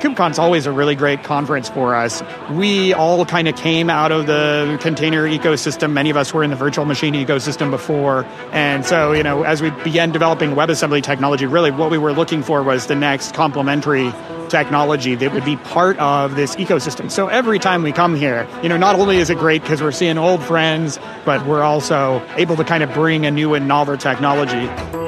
KubeCon's always a really great conference for us. We all kind of came out of the container ecosystem. Many of us were in the virtual machine ecosystem before. And so, you know, as we began developing WebAssembly technology, really what we were looking for was the next complementary technology that would be part of this ecosystem. So every time we come here, you know, not only is it great because we're seeing old friends, but we're also able to kind of bring a new and novel technology.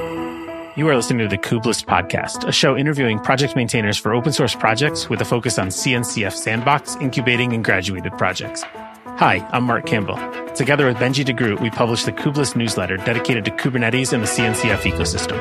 You are listening to the Kubelist podcast, a show interviewing project maintainers for open source projects with a focus on CNCF sandbox, incubating, and graduated projects. Hi, I'm Marc Campbell. Together with Benjie de Groot, we publish the Kubelist newsletter dedicated to Kubernetes and the CNCF ecosystem.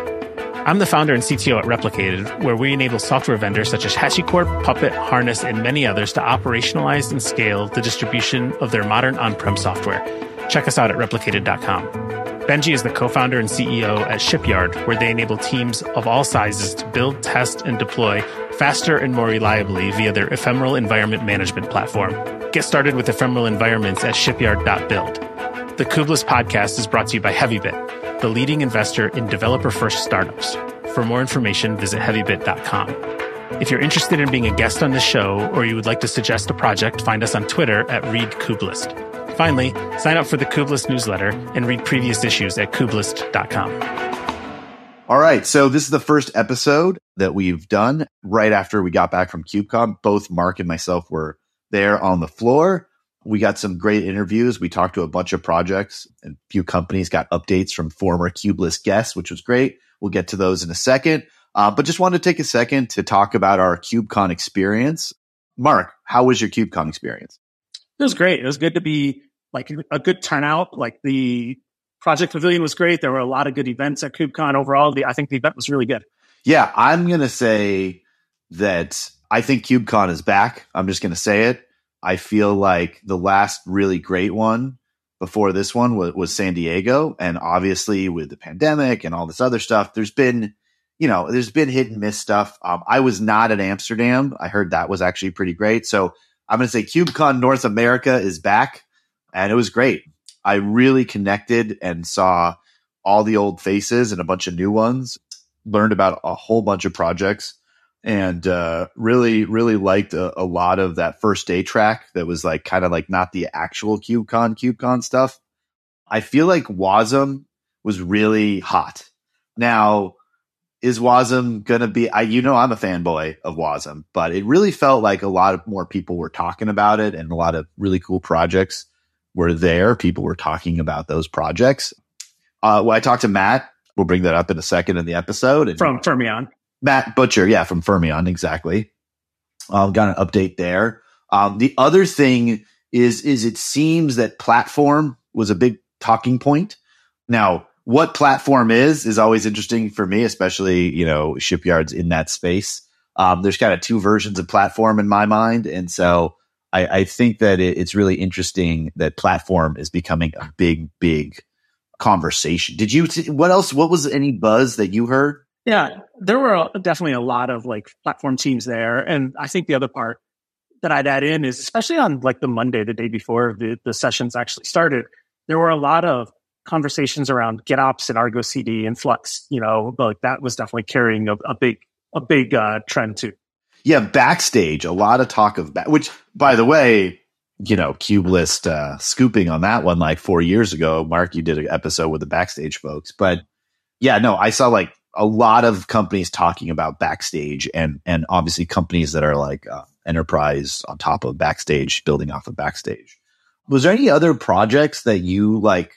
I'm the founder and CTO at Replicated, where we enable software vendors such as HashiCorp, Puppet, Harness, and many others to operationalize and scale the distribution of their modern on-prem software. Check us out at replicated.com. Benjie is the co-founder and CEO at Shipyard, where they enable teams of all sizes to build, test, and deploy faster and more reliably via their ephemeral environment management platform. Get started with ephemeral environments at shipyard.build. The Kubelist podcast is brought to you by HeavyBit the leading investor in developer first startups. For more information, visit heavybit.com. If you're interested in being a guest on the show or you would like to suggest a project, find us on Twitter at ReadKubelist. Finally, sign up for the Kubelist newsletter and read previous issues at kubelist.com. All right. So this is the first episode that we've done right after we got back from KubeCon. Both Marc and myself were there on the floor. We got some great interviews. We talked to a bunch of projects and a few companies got updates from former Kubelist guests, which was great. We'll get to those in a second. Uh, but just wanted to take a second to talk about our KubeCon experience. Marc, how was your KubeCon experience? It was great. It was good to be like a good turnout. Like the project pavilion was great. There were a lot of good events at KubeCon overall. The, I think the event was really good. Yeah, I'm going to say that I think KubeCon is back. I'm just going to say it. I feel like the last really great one before this one was, was San Diego. And obviously, with the pandemic and all this other stuff, there's been, you know, there's been hit and miss stuff. Um, I was not at Amsterdam. I heard that was actually pretty great. So I'm going to say KubeCon North America is back, and it was great. I really connected and saw all the old faces and a bunch of new ones. Learned about a whole bunch of projects and uh, really, really liked a, a, lot of that first day track that was like kind of like not the actual KubeCon, KubeCon stuff. I feel like Wasm was really hot. Now, is Wasm going to be, I, you know, I'm a fanboy of Wasm, but it really felt like a lot of more people were talking about it and a lot of really cool projects were there. People were talking about those projects. Uh, well, I talked to Matt. We'll bring that up in a second in the episode. And, From Fermyon. Matt Butcher, yeah, from Fermyon, exactly. Um, got an update there. Um, the other thing is, is it seems that platform was a big talking point. Now, what platform is is always interesting for me, especially you know shipyards in that space. Um, there's kind of two versions of platform in my mind, and so I, I think that it, it's really interesting that platform is becoming a big, big conversation. Did you? What else? What was any buzz that you heard? Yeah, there were definitely a lot of like platform teams there. And I think the other part that I'd add in is especially on like the Monday, the day before the, the sessions actually started, there were a lot of conversations around GitOps and Argo CD and Flux, you know, like that was definitely carrying a, a big, a big uh, trend too. Yeah, backstage, a lot of talk of back, which by the way, you know, Kubelist uh, scooping on that one like four years ago. Marc, you did an episode with the backstage folks, but yeah, no, I saw like a lot of companies talking about backstage and and obviously companies that are like uh, enterprise on top of backstage building off of backstage. Was there any other projects that you like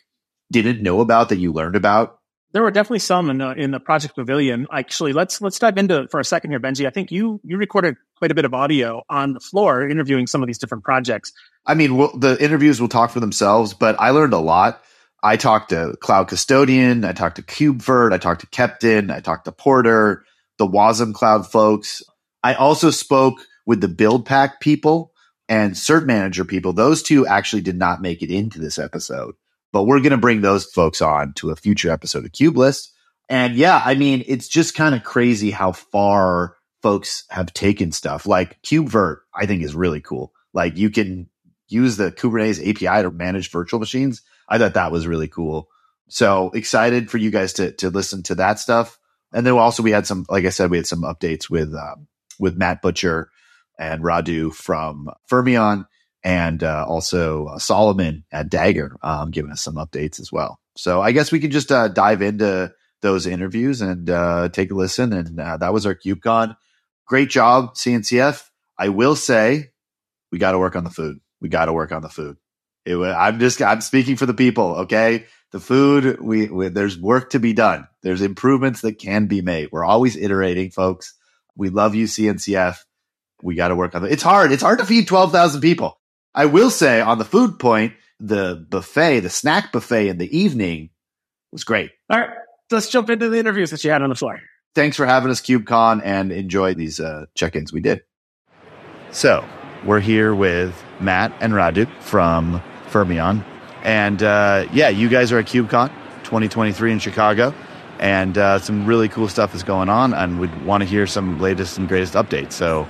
didn't know about that you learned about there were definitely some in the, in the project pavilion actually let's let's dive into it for a second here Benjie. i think you you recorded quite a bit of audio on the floor interviewing some of these different projects i mean we'll, the interviews will talk for themselves but i learned a lot I talked to Cloud Custodian, I talked to KubeVirt, I talked to Keptn, I talked to Porter, the Wasm Cloud folks. I also spoke with the Build Pack people and Cert Manager people. Those two actually did not make it into this episode, but we're going to bring those folks on to a future episode of Kubelist. And yeah, I mean, it's just kind of crazy how far folks have taken stuff. Like KubeVirt, I think is really cool. Like you can use the Kubernetes API to manage virtual machines. I thought that was really cool. So excited for you guys to to listen to that stuff. And then also we had some, like I said, we had some updates with um, with Matt Butcher and Radu from Fermyon, and uh, also uh, Solomon at Dagger um, giving us some updates as well. So I guess we could just uh, dive into those interviews and uh, take a listen. And uh, that was our KubeCon. Great job, CNCF. I will say we got to work on the food. We got to work on the food. It, I'm just I'm speaking for the people. Okay, the food we, we there's work to be done. There's improvements that can be made. We're always iterating, folks. We love you, CNCF. We got to work on it. It's hard. It's hard to feed twelve thousand people. I will say on the food point, the buffet, the snack buffet in the evening was great. All right, let's jump into the interviews that you had on the floor. Thanks for having us, KubeCon, and enjoy these uh, check-ins we did. So we're here with Matt and Radu from Fermyon. And uh, yeah, you guys are at KubeCon 2023 in Chicago, and uh, some really cool stuff is going on, and we'd want to hear some latest and greatest updates. So,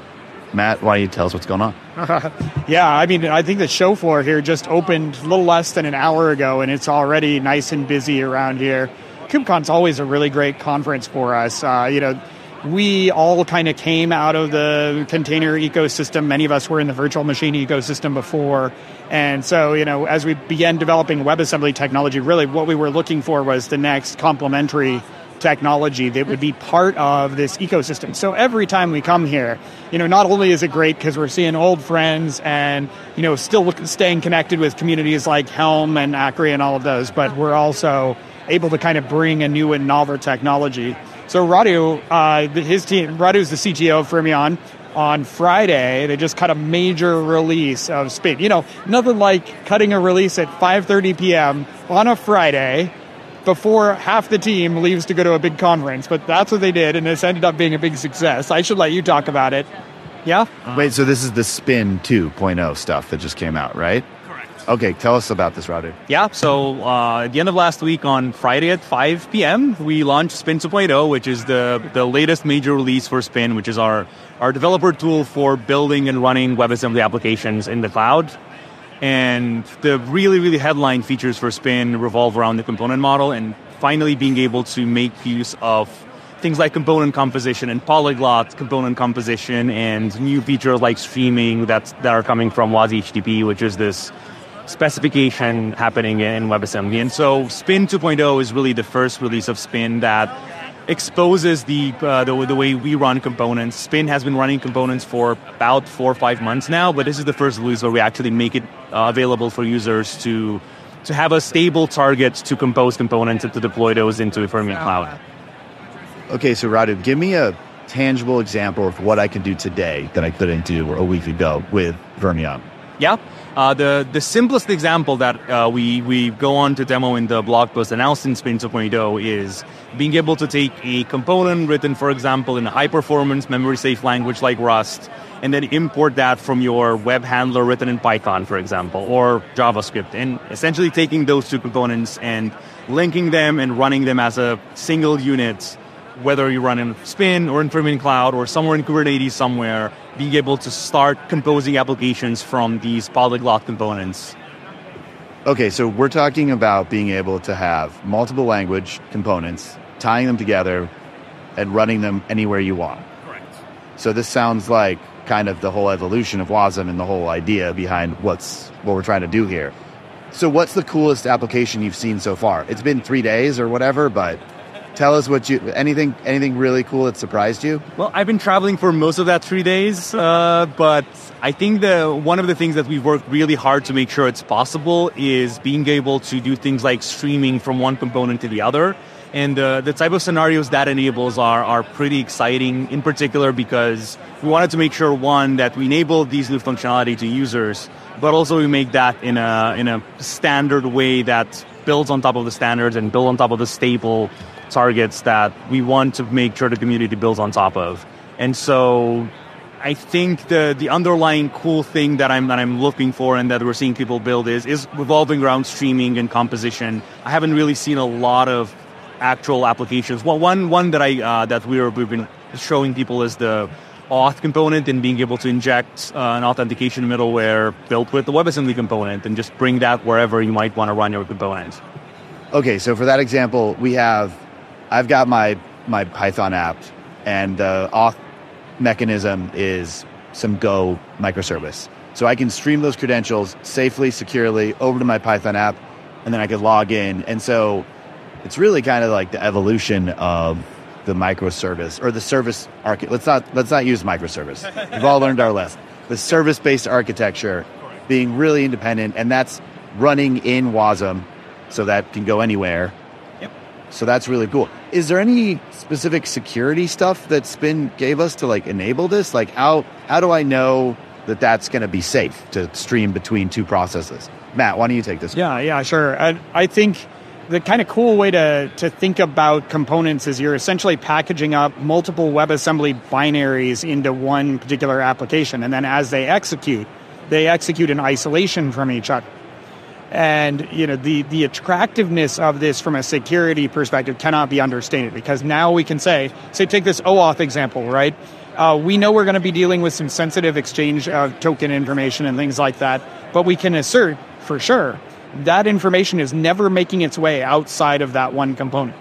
Matt, why don't you tell us what's going on? yeah, I mean, I think the show floor here just opened a little less than an hour ago, and it's already nice and busy around here. KubeCon's always a really great conference for us. Uh, you know, we all kind of came out of the container ecosystem. Many of us were in the virtual machine ecosystem before. And so, you know, as we began developing WebAssembly technology, really what we were looking for was the next complementary technology that would be part of this ecosystem. So every time we come here, you know, not only is it great because we're seeing old friends and, you know, still staying connected with communities like Helm and Akri and all of those, but we're also able to kind of bring a new and novel technology so Radu, uh, his team, Radu's the CTO of Fermyon. On Friday, they just cut a major release of Spin. You know, nothing like cutting a release at 5:30 p.m. on a Friday before half the team leaves to go to a big conference. But that's what they did, and it's ended up being a big success. I should let you talk about it. Yeah. Wait, so this is the Spin 2.0 stuff that just came out, right? Correct. Okay, tell us about this router. Yeah, so uh, at the end of last week on Friday at 5 p.m., we launched Spin 2.0, which is the, the latest major release for Spin, which is our, our developer tool for building and running WebAssembly applications in the cloud. And the really, really headline features for Spin revolve around the component model and finally being able to make use of things like component composition and polyglot component composition and new features like streaming that's, that are coming from WASI-HTTP, which is this specification happening in WebAssembly. And so Spin 2.0 is really the first release of Spin that exposes the, uh, the, the way we run components. Spin has been running components for about four or five months now, but this is the first release where we actually make it uh, available for users to to have a stable target to compose components and to deploy those into Fermyon Cloud. Okay, so Radu, give me a tangible example of what I can do today that I couldn't do a week ago with Fermyon. Yeah. Uh, the the simplest example that uh, we we go on to demo in the blog post announced in Spin 2.0 is being able to take a component written, for example, in a high performance memory safe language like Rust, and then import that from your web handler written in Python, for example, or JavaScript, and essentially taking those two components and linking them and running them as a single unit whether you run in Spin or in Fermyon Cloud or somewhere in Kubernetes somewhere, being able to start composing applications from these polyglot components. Okay, so we're talking about being able to have multiple language components, tying them together, and running them anywhere you want. Correct. So this sounds like kind of the whole evolution of WASM and the whole idea behind what's what we're trying to do here. So what's the coolest application you've seen so far? It's been three days or whatever, but tell us what you anything anything really cool that surprised you? Well i've been traveling for most of that three days uh, but i think the one of the things that we've worked really hard to make sure it's possible is being able to do things like streaming from one component to the other. And uh, the type of scenarios that enables are, are pretty exciting in particular because we wanted to make sure one that we enable these new functionality to users but also we make that in a in a standard way that builds on top of the standards and build on top of the stable targets that we want to make sure the community builds on top of. And so I think the the underlying cool thing that I'm that I'm looking for and that we're seeing people build is is revolving around streaming and composition. I haven't really seen a lot of actual applications. Well, one one that I uh, that we we've been showing people is the auth component and being able to inject uh, an authentication middleware built with the WebAssembly component and just bring that wherever you might want to run your component. Okay, so for that example, we have I've got my my Python app, and the auth mechanism is some Go microservice. So I can stream those credentials safely, securely over to my Python app, and then I can log in. And so it's really kind of like the evolution of the microservice or the service architecture. Let's not let's not use microservice. We've all learned our lesson. The service-based architecture being really independent, and that's running in Wasm, so that can go anywhere. So that's really cool. Is there any specific security stuff that Spin gave us to like enable this? Like how how do I know that that's going to be safe to stream between two processes? Matt, why don't you take this? Yeah, yeah, sure. I, I think the kind of cool way to, to think about components is you're essentially packaging up multiple WebAssembly binaries into one particular application. And then as they execute, they execute in isolation from each other. And you know the the attractiveness of this from a security perspective cannot be understated because now we can say, say take this OAuth example, right? Uh, we know we're going to be dealing with some sensitive exchange of token information and things like that, but we can assert for sure that information is never making its way outside of that one component.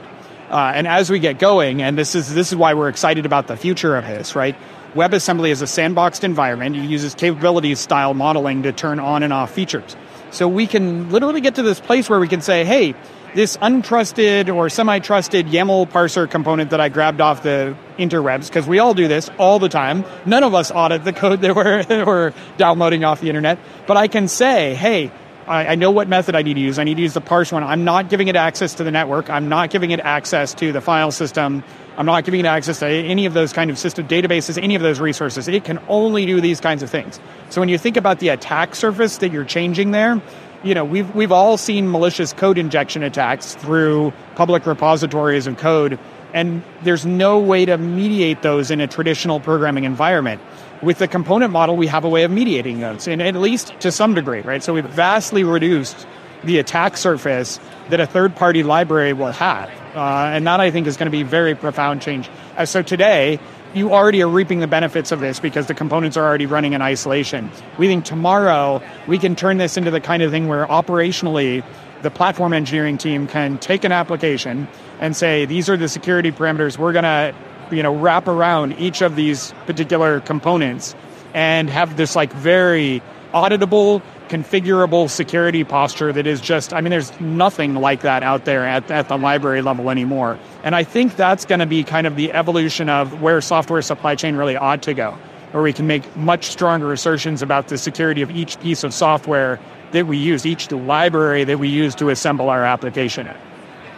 Uh, and as we get going, and this is this is why we're excited about the future of this, right? WebAssembly is a sandboxed environment. It uses capabilities style modeling to turn on and off features. So we can literally get to this place where we can say, hey, this untrusted or semi-trusted YAML parser component that I grabbed off the interwebs, because we all do this all the time. None of us audit the code that we're, we're downloading off the internet. But I can say, hey, I know what method I need to use. I need to use the parse one. I'm not giving it access to the network. I'm not giving it access to the file system. I'm not giving it access to any of those kind of system databases, any of those resources. It can only do these kinds of things. So when you think about the attack surface that you're changing there, you know, we've we've all seen malicious code injection attacks through public repositories of code, and there's no way to mediate those in a traditional programming environment. With the component model, we have a way of mediating those, and at least to some degree, right? So we've vastly reduced the attack surface that a third-party library will have, uh, and that I think is going to be very profound change. Uh, so today, you already are reaping the benefits of this because the components are already running in isolation. We think tomorrow we can turn this into the kind of thing where operationally the platform engineering team can take an application and say these are the security parameters we're going to you know wrap around each of these particular components and have this like very auditable configurable security posture that is just i mean there's nothing like that out there at, at the library level anymore and i think that's going to be kind of the evolution of where software supply chain really ought to go where we can make much stronger assertions about the security of each piece of software that we use each library that we use to assemble our application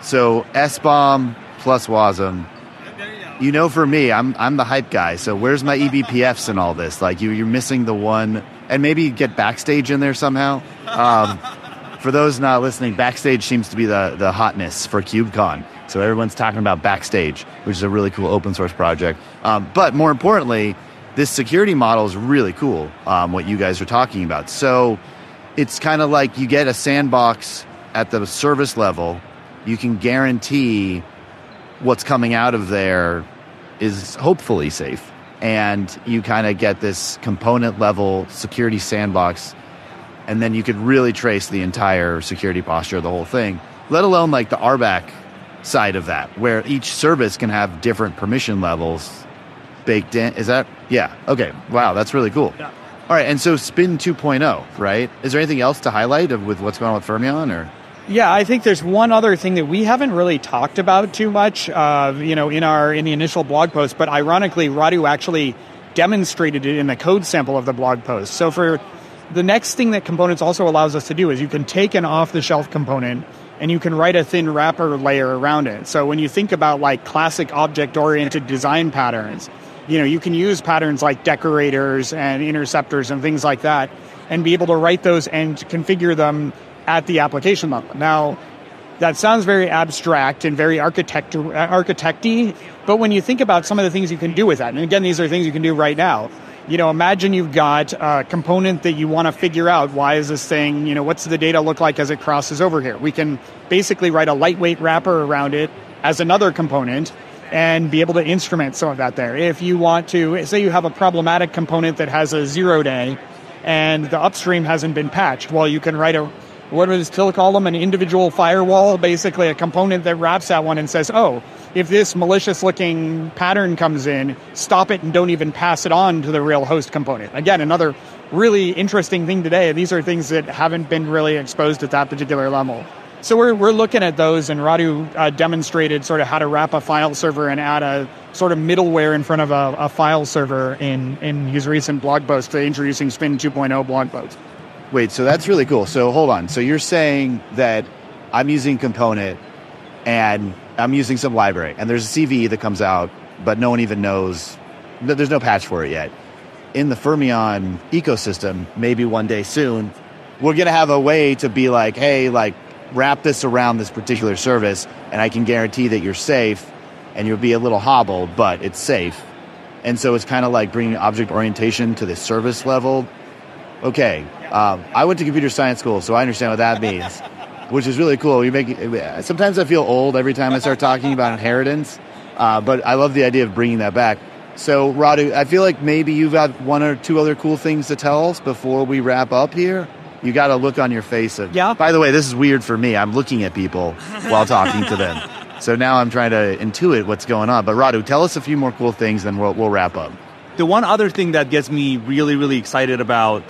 So SBOM plus WASM. You know, for me, I'm I'm the hype guy. So where's my eBPFs and all this? Like you, you're missing the one, and maybe get backstage in there somehow. Um, for those not listening, backstage seems to be the the hotness for KubeCon. So everyone's talking about backstage, which is a really cool open source project. Um, but more importantly, this security model is really cool. Um, what you guys are talking about. So it's kind of like you get a sandbox at the service level. You can guarantee what's coming out of there is hopefully safe. And you kind of get this component level security sandbox. And then you could really trace the entire security posture of the whole thing, let alone like the RBAC side of that, where each service can have different permission levels baked in. Is that? Yeah. Okay. Wow. That's really cool. Yeah. All right. And so Spin 2.0, right? Is there anything else to highlight of, with what's going on with Fermyon or? Yeah, I think there's one other thing that we haven't really talked about too much, uh, you know, in our in the initial blog post. But ironically, Radu actually demonstrated it in the code sample of the blog post. So for the next thing that components also allows us to do is you can take an off-the-shelf component and you can write a thin wrapper layer around it. So when you think about like classic object-oriented design patterns, you know, you can use patterns like decorators and interceptors and things like that, and be able to write those and configure them at the application level. Now, that sounds very abstract and very architect architecty, but when you think about some of the things you can do with that, and again, these are things you can do right now. You know, imagine you've got a component that you want to figure out why is this thing, you know, what's the data look like as it crosses over here? We can basically write a lightweight wrapper around it as another component and be able to instrument some of that there. If you want to, say you have a problematic component that has a zero day and the upstream hasn't been patched, well, you can write a what does Till call them? An individual firewall, basically a component that wraps that one and says, oh, if this malicious looking pattern comes in, stop it and don't even pass it on to the real host component. Again, another really interesting thing today. These are things that haven't been really exposed at that particular level. So we're, we're looking at those, and Radu uh, demonstrated sort of how to wrap a file server and add a sort of middleware in front of a, a file server in, in his recent blog post, the introducing Spin 2.0 blog post. Wait, so that's really cool. So hold on. So you're saying that I'm using Component and I'm using some library, and there's a CVE that comes out, but no one even knows, there's no patch for it yet. In the Fermyon ecosystem, maybe one day soon, we're going to have a way to be like, hey, like, wrap this around this particular service, and I can guarantee that you're safe and you'll be a little hobbled, but it's safe. And so it's kind of like bringing object orientation to the service level. Okay, um, I went to computer science school, so I understand what that means, which is really cool. You make sometimes I feel old every time I start talking about inheritance, uh, but I love the idea of bringing that back. So, Radu, I feel like maybe you've got one or two other cool things to tell us before we wrap up here. You got a look on your face of yeah. by the way this is weird for me. I'm looking at people while talking to them. So now i'm trying to intuit what's going on. But radu tell us a few more cool things then we'll, we'll wrap up. The one other thing that gets me really really excited about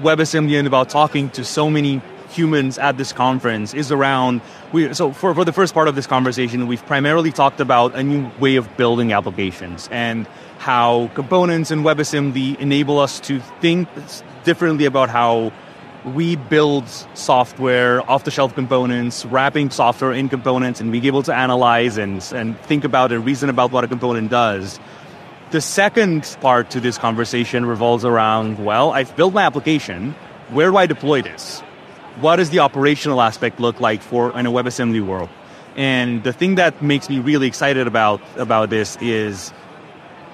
webassembly and about talking to so many humans at this conference is around we so for, for the first part of this conversation we've primarily talked about a new way of building applications and how components and webassembly enable us to think differently about how we build software, off the shelf components, wrapping software in components, and being able to analyze and, and think about and reason about what a component does. The second part to this conversation revolves around well, I've built my application. Where do I deploy this? What does the operational aspect look like for in a WebAssembly world? And the thing that makes me really excited about, about this is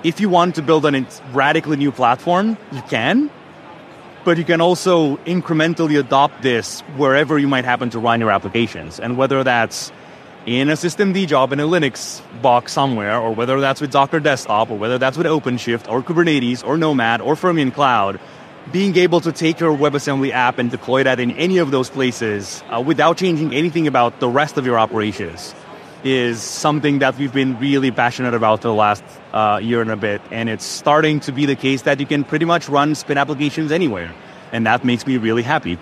if you want to build on a radically new platform, you can but you can also incrementally adopt this wherever you might happen to run your applications. And whether that's in a systemd job in a Linux box somewhere, or whether that's with Docker Desktop, or whether that's with OpenShift, or Kubernetes, or Nomad, or Fermyon Cloud, being able to take your WebAssembly app and deploy that in any of those places uh, without changing anything about the rest of your operations is something that we've been really passionate about for the last uh, year and a bit. And it's starting to be the case that you can pretty much run spin applications anywhere. And that makes me really happy.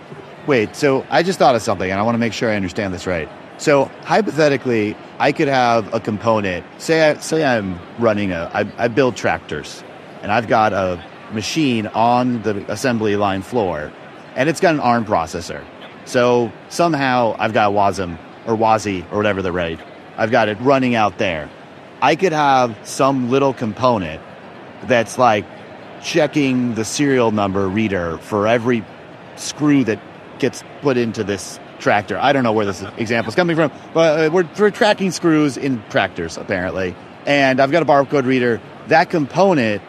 Wait, so I just thought of something and I want to make sure I understand this right. So hypothetically, I could have a component. Say, I, say I'm running a. I, I build tractors, and I've got a machine on the assembly line floor, and it's got an ARM processor. So somehow I've got WASM or WASI or whatever they're right. I've got it running out there. I could have some little component that's like checking the serial number reader for every screw that gets put into this tractor. I don't know where this example is coming from, but uh, we're, we're tracking screws in tractors apparently. And I've got a barcode reader. That component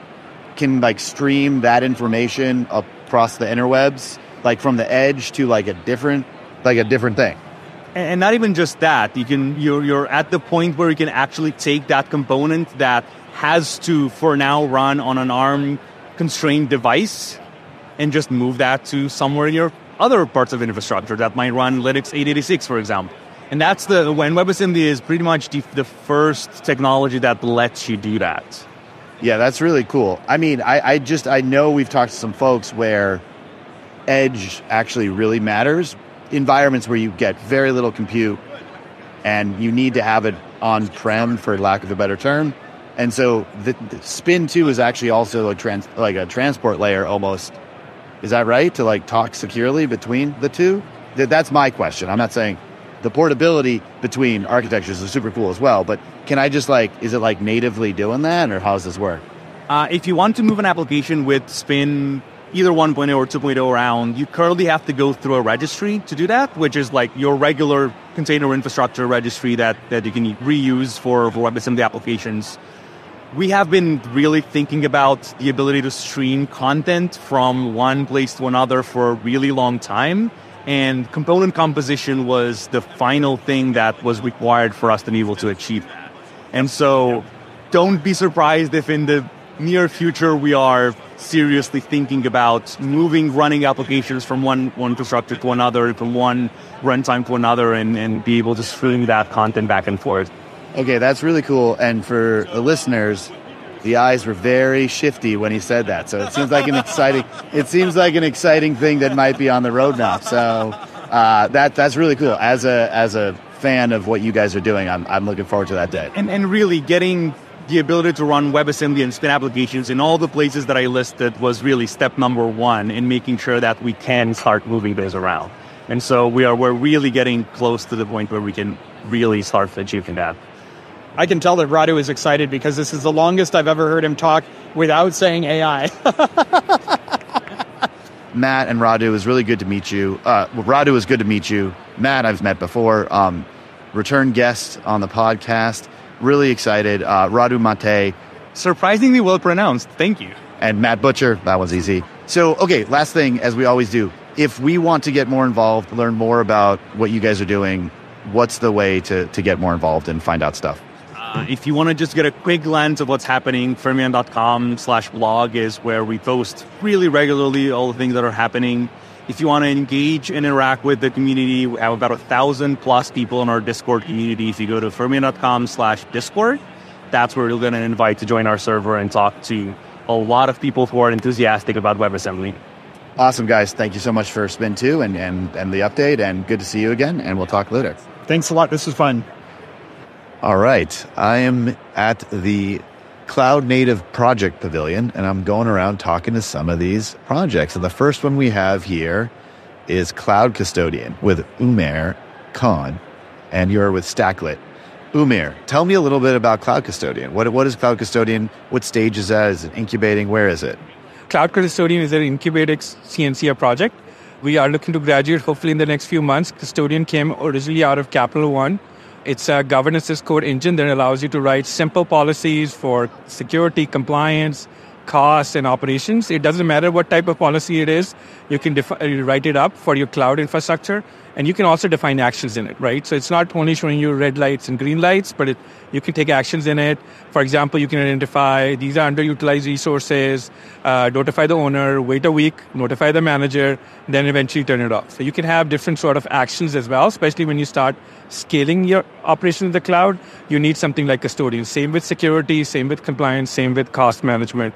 can like stream that information across the interwebs, like from the edge to like a different, like a different thing and not even just that you can you're, you're at the point where you can actually take that component that has to for now run on an arm constrained device and just move that to somewhere in your other parts of infrastructure that might run linux 886 for example and that's the when webassembly is pretty much the, the first technology that lets you do that yeah that's really cool i mean I, I just i know we've talked to some folks where edge actually really matters environments where you get very little compute and you need to have it on prem for lack of a better term. And so the, the spin 2 is actually also a trans, like a transport layer almost. Is that right? To like talk securely between the two? That's my question. I'm not saying the portability between architectures is super cool as well, but can I just like, is it like natively doing that or how does this work? Uh, if you want to move an application with spin either 1.0 or 2.0 around, you currently have to go through a registry to do that, which is like your regular container infrastructure registry that, that you can reuse for, for WebAssembly applications. We have been really thinking about the ability to stream content from one place to another for a really long time. And component composition was the final thing that was required for us to be able to achieve. And so don't be surprised if in the near future, we are seriously thinking about moving running applications from one, one infrastructure to another, from one runtime to another, and, and be able to stream that content back and forth. Okay, that's really cool. And for the listeners, the eyes were very shifty when he said that. So it seems like an exciting. It seems like an exciting thing that might be on the roadmap. So uh, that that's really cool. As a as a fan of what you guys are doing, I'm I'm looking forward to that day. And and really getting the ability to run WebAssembly and spin applications in all the places that I listed was really step number one in making sure that we can start moving this around. And so we are we're really getting close to the point where we can really start achieving that. I can tell that Radu is excited because this is the longest I've ever heard him talk without saying AI. Matt and Radu, it was really good to meet you. Uh, well, Radu was good to meet you. Matt, I've met before. Um, return guest on the podcast. Really excited. Uh, Radu Matei. Surprisingly well pronounced. Thank you. And Matt Butcher. That was easy. So, okay, last thing, as we always do. If we want to get more involved, learn more about what you guys are doing, what's the way to, to get more involved and find out stuff? Uh, if you want to just get a quick glance of what's happening, fermyon.com slash blog is where we post really regularly all the things that are happening. If you want to engage and interact with the community, we have about a thousand plus people in our Discord community. If you go to fermyon.com slash Discord, that's where you're going to invite to join our server and talk to a lot of people who are enthusiastic about WebAssembly. Awesome, guys. Thank you so much for Spin 2 and, and, and the update, and good to see you again, and we'll talk later. Thanks a lot. This was fun. All right. I am at the Cloud Native Project Pavilion, and I'm going around talking to some of these projects. And the first one we have here is Cloud Custodian with Umair Khan, and you're with Stacklet. Umair, tell me a little bit about Cloud Custodian. What, what is Cloud Custodian? What stage is that? Is it incubating? Where is it? Cloud Custodian is an incubating CNCF project. We are looking to graduate hopefully in the next few months. Custodian came originally out of Capital One it's a governance as code engine that allows you to write simple policies for security, compliance, costs, and operations. It doesn't matter what type of policy it is. You can defi- write it up for your cloud infrastructure and you can also define actions in it, right? So it's not only showing you red lights and green lights, but it, you can take actions in it. For example, you can identify these are underutilized resources, uh, notify the owner, wait a week, notify the manager, then eventually turn it off. So you can have different sort of actions as well, especially when you start scaling your operation in the cloud. You need something like custodian. Same with security, same with compliance, same with cost management.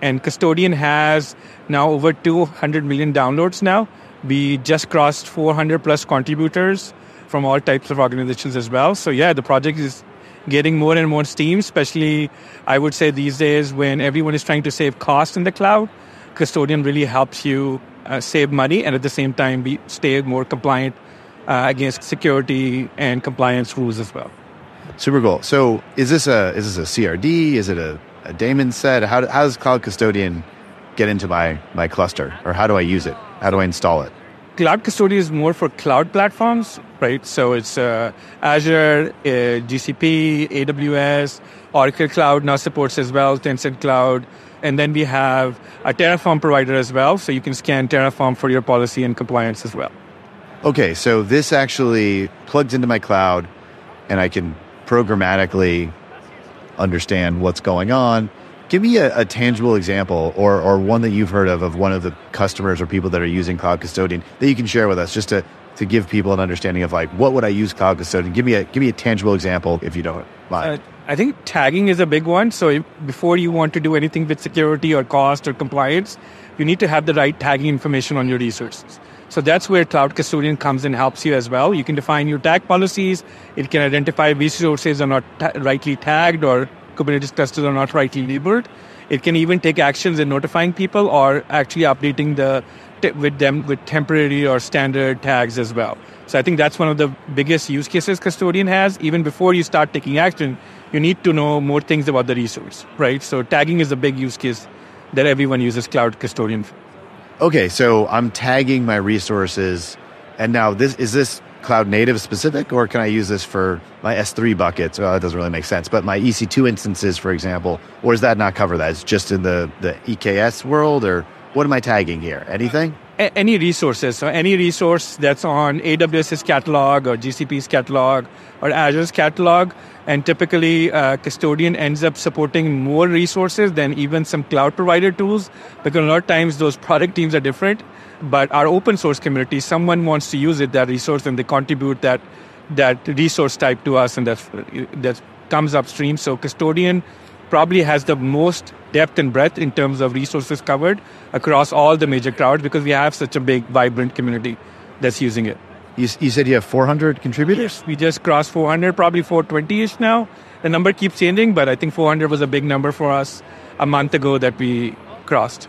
And custodian has now over 200 million downloads now we just crossed 400 plus contributors from all types of organizations as well. So yeah, the project is getting more and more steam, especially I would say these days when everyone is trying to save costs in the cloud. Custodian really helps you uh, save money and at the same time be, stay more compliant uh, against security and compliance rules as well. Super cool. So is this a is this a CRD? Is it a, a said. How, how does Cloud Custodian get into my, my cluster or how do I use it? How do I install it? Cloud Custodian is more for cloud platforms, right? So it's uh, Azure, uh, GCP, AWS, Oracle Cloud now supports as well, Tencent Cloud. And then we have a Terraform provider as well, so you can scan Terraform for your policy and compliance as well. Okay, so this actually plugs into my cloud and I can programmatically understand what's going on Give me a, a, tangible example or, or one that you've heard of of one of the customers or people that are using Cloud Custodian that you can share with us just to, to give people an understanding of like what would I use Cloud Custodian? Give me a give me a tangible example if you don't mind. Uh, I think tagging is a big one. So if, before you want to do anything with security or cost or compliance, you need to have the right tagging information on your resources. So that's where Cloud Custodian comes and helps you as well. You can define your tag policies. It can identify resources are not ta- rightly tagged or Kubernetes clusters are not rightly labeled. It can even take actions in notifying people or actually updating the with them with temporary or standard tags as well. So I think that's one of the biggest use cases custodian has. Even before you start taking action, you need to know more things about the resource, right? So tagging is a big use case that everyone uses cloud custodian. Okay, so I'm tagging my resources, and now this is this cloud native specific, or can I use this for my S3 buckets? Well, that doesn't really make sense. But my EC2 instances, for example, or does that not cover that? It's just in the, the EKS world, or what am I tagging here? Anything? Any resources. So any resource that's on AWS's catalog or GCP's catalog or Azure's catalog, and typically uh, custodian ends up supporting more resources than even some cloud provider tools because a lot of times those product teams are different. But our open source community, someone wants to use it that resource and they contribute that that resource type to us, and that that comes upstream. So custodian probably has the most depth and breadth in terms of resources covered across all the major crowds because we have such a big, vibrant community that's using it. You, you said you have 400 contributors? We just crossed 400, probably 420 ish now. The number keeps changing, but I think 400 was a big number for us a month ago that we crossed.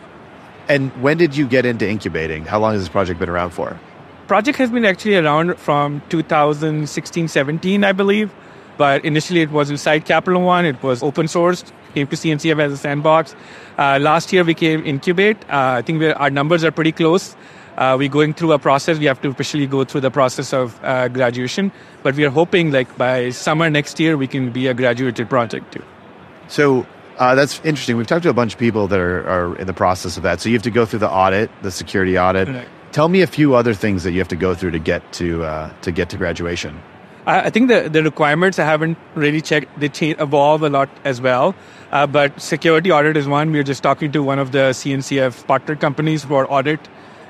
And when did you get into incubating? How long has this project been around for? Project has been actually around from 2016, 17, I believe. But initially it was inside Capital One. It was open sourced, came to CNCF as a sandbox. Uh, last year we came Incubate. Uh, I think our numbers are pretty close. Uh, we're going through a process. We have to officially go through the process of uh, graduation. But we are hoping like by summer next year we can be a graduated project too. So uh, that's interesting. We've talked to a bunch of people that are, are, in the process of that. So you have to go through the audit, the security audit. Tell me a few other things that you have to go through to get to uh, to get to graduation. I think the, the requirements I haven't really checked. They change, evolve a lot as well. Uh, but security audit is one. We are just talking to one of the CNCF partner companies for audit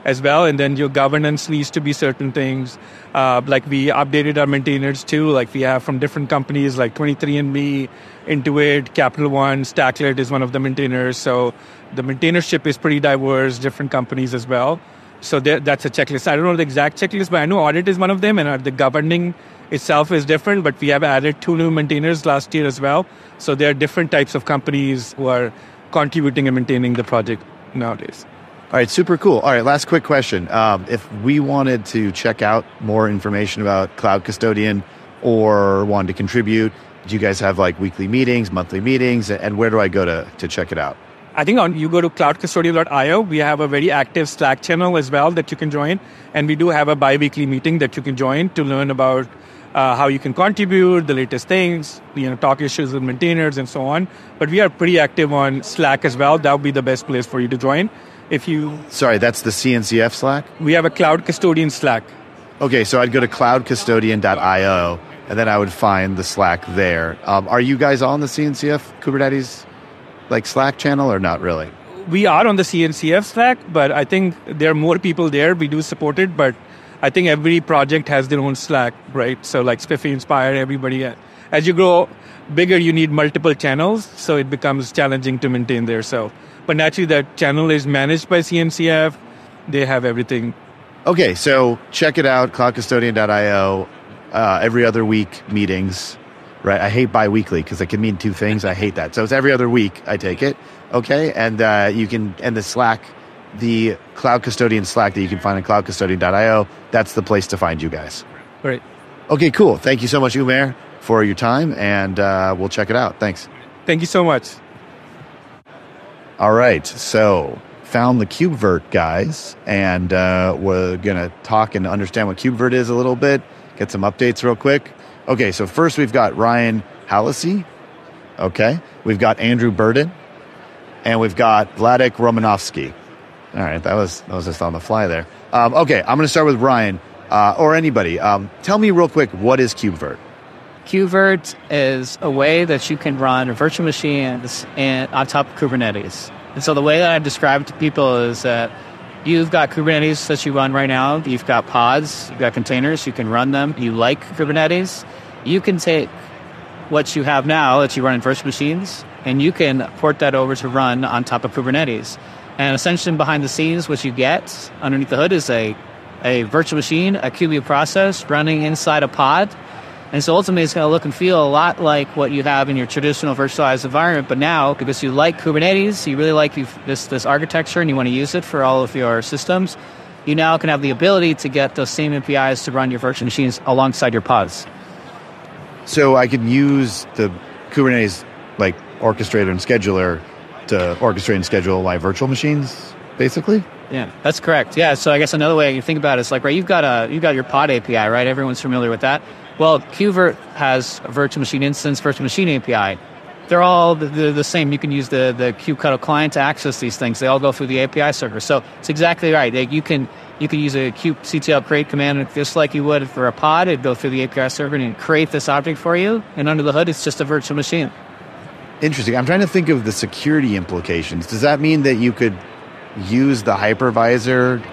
as well. And then your governance needs to be certain things. Uh, like we updated our maintainers too. Like we have from different companies like 23andMe, Intuit, Capital One, Stacklet is one of the maintainers. So the maintainership is pretty diverse, different companies as well. So there, that's a checklist. I don't know the exact checklist, but I know audit is one of them, and the governing itself is different, but we have added two new maintainers last year as well. So there are different types of companies who are contributing and maintaining the project nowadays. All right, super cool. All right, last quick question. Um, if we wanted to check out more information about Cloud Custodian or wanted to contribute, do you guys have like weekly meetings, monthly meetings, and where do I go to, to check it out? I think on you go to cloudcustodian.io, we have a very active Slack channel as well that you can join. And we do have a bi weekly meeting that you can join to learn about uh, how you can contribute, the latest things, you know, talk issues with maintainers and so on. But we are pretty active on Slack as well. That would be the best place for you to join. If you sorry, that's the CNCF Slack. We have a cloud custodian Slack. Okay, so I'd go to cloudcustodian.io and then I would find the Slack there. Um, are you guys on the CNCF Kubernetes like Slack channel or not really? We are on the CNCF Slack, but I think there are more people there. We do support it, but I think every project has their own Slack, right? So like SPIFFE, Inspire, everybody. As you grow bigger, you need multiple channels, so it becomes challenging to maintain there. So, but naturally, that channel is managed by CNCF. They have everything. Okay, so check it out, cloudcustodian.io. Uh, every other week meetings, right? I hate biweekly because it can mean two things. I hate that. So it's every other week. I take it. Okay, and uh, you can and the Slack the Cloud Custodian Slack that you can find on cloudcustodian.io. That's the place to find you guys. Great. Okay, cool. Thank you so much, Umair, for your time, and uh, we'll check it out. Thanks. Thank you so much. All right, so found the KubeVirt guys, and uh, we're going to talk and understand what KubeVirt is a little bit, get some updates real quick. Okay, so first we've got Ryan Hallisey. Okay, we've got Andrew Burden, and we've got Vladik Romanovsky. All right, that was that was just on the fly there. Um, okay, I'm going to start with Ryan uh, or anybody. Um, tell me real quick, what is KubeVirt? KubeVirt is a way that you can run virtual machines and on top of Kubernetes. And so the way that I describe it to people is that you've got Kubernetes that you run right now. You've got pods, you've got containers. You can run them. You like Kubernetes. You can take what you have now that you run in virtual machines, and you can port that over to run on top of Kubernetes. And essentially, behind the scenes, what you get underneath the hood is a, a virtual machine, a QB process running inside a pod. And so ultimately, it's going to look and feel a lot like what you have in your traditional virtualized environment. But now, because you like Kubernetes, you really like this, this architecture, and you want to use it for all of your systems, you now can have the ability to get those same APIs to run your virtual machines alongside your pods. So I can use the Kubernetes like orchestrator and scheduler to orchestrate and schedule my virtual machines, basically. Yeah, that's correct. Yeah, so I guess another way you think about it is like, right, you've got a you've got your pod API, right? Everyone's familiar with that. Well, KubeVirt has a virtual machine instance, virtual machine API. they're all the, the, the, same. You can use the, the kubectl client to access these things. They all go through the API server. So it's exactly right. You can you can use a kubectl create command just like you would for a pod. It'd go through the API server and create this object for you. And under the hood, it's just a virtual machine. Interesting. I'm trying to think of the security implications. Does that mean that you could use the hypervisor?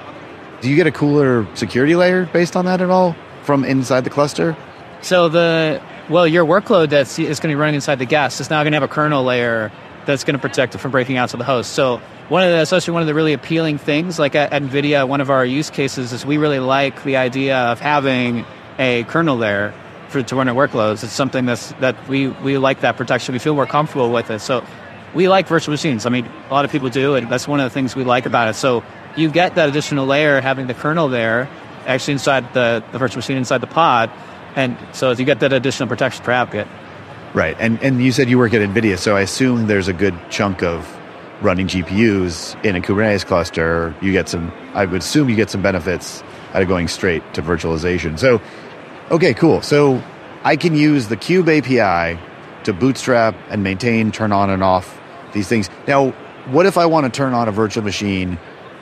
Do you get a cooler security layer based on that at all from inside the cluster? So the well, your workload that's is going to be running inside the guest is now going to have a kernel layer that's going to protect it from breaking out to the host. So one of the, especially one of the really appealing things, like at, at NVIDIA, one of our use cases is we really like the idea of having a kernel there for to run our workloads. It's something that's that we we like that protection. We feel more comfortable with it. So we like virtual machines. I mean, a lot of people do, and that's one of the things we like about it. So you get that additional layer having the kernel there, actually inside the, the virtual machine inside the pod and so you get that additional protection for. Right. And, and you said you work at NVIDIA, so I assume there's a good chunk of running GPUs in a Kubernetes cluster. You get some, I would assume you get some benefits out of going straight to virtualization. So, okay, cool. So I can use the Kube API to bootstrap and maintain, turn on and off these things. Now, what if I want to turn on a virtual machine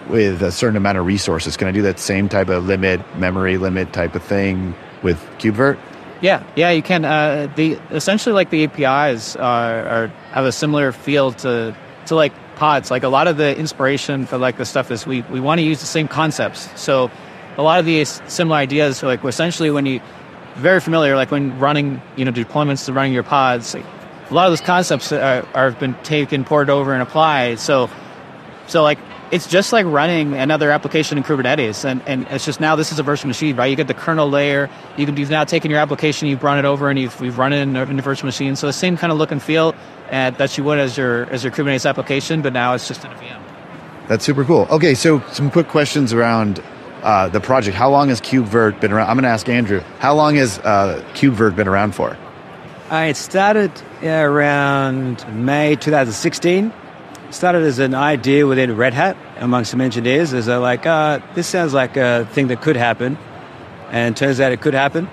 with a certain amount of resources? Can I do that same type of limit, memory limit type of thing? with KubeVirt? Yeah, yeah, you can. Uh, the essentially like the APIs are, are, have a similar feel to to like pods. Like a lot of the inspiration for like the stuff is we we want to use the same concepts. So a lot of these similar ideas, like essentially when you very familiar, like when running you know deployments to running your pods. Like, a lot of those concepts are, are been taken, poured over, and applied. So so like it's just like running another application in Kubernetes. And, and it's just now this is a virtual machine, right? You get the kernel layer. You can, you've now taken your application, you've run it over, and you've, we've run it in, in a virtual machine. So the same kind of look and feel uh, that you would as your, as your Kubernetes application, but now it's just in a VM. That's super cool. Okay, so some quick questions around uh, the project. How long has KubeVirt been around? I'm going to ask Andrew. How long has uh, KubeVirt been around for? Uh, it started around May 2016 started as an idea within Red Hat among some engineers as they're like, uh, this sounds like a thing that could happen. And turns out it could happen.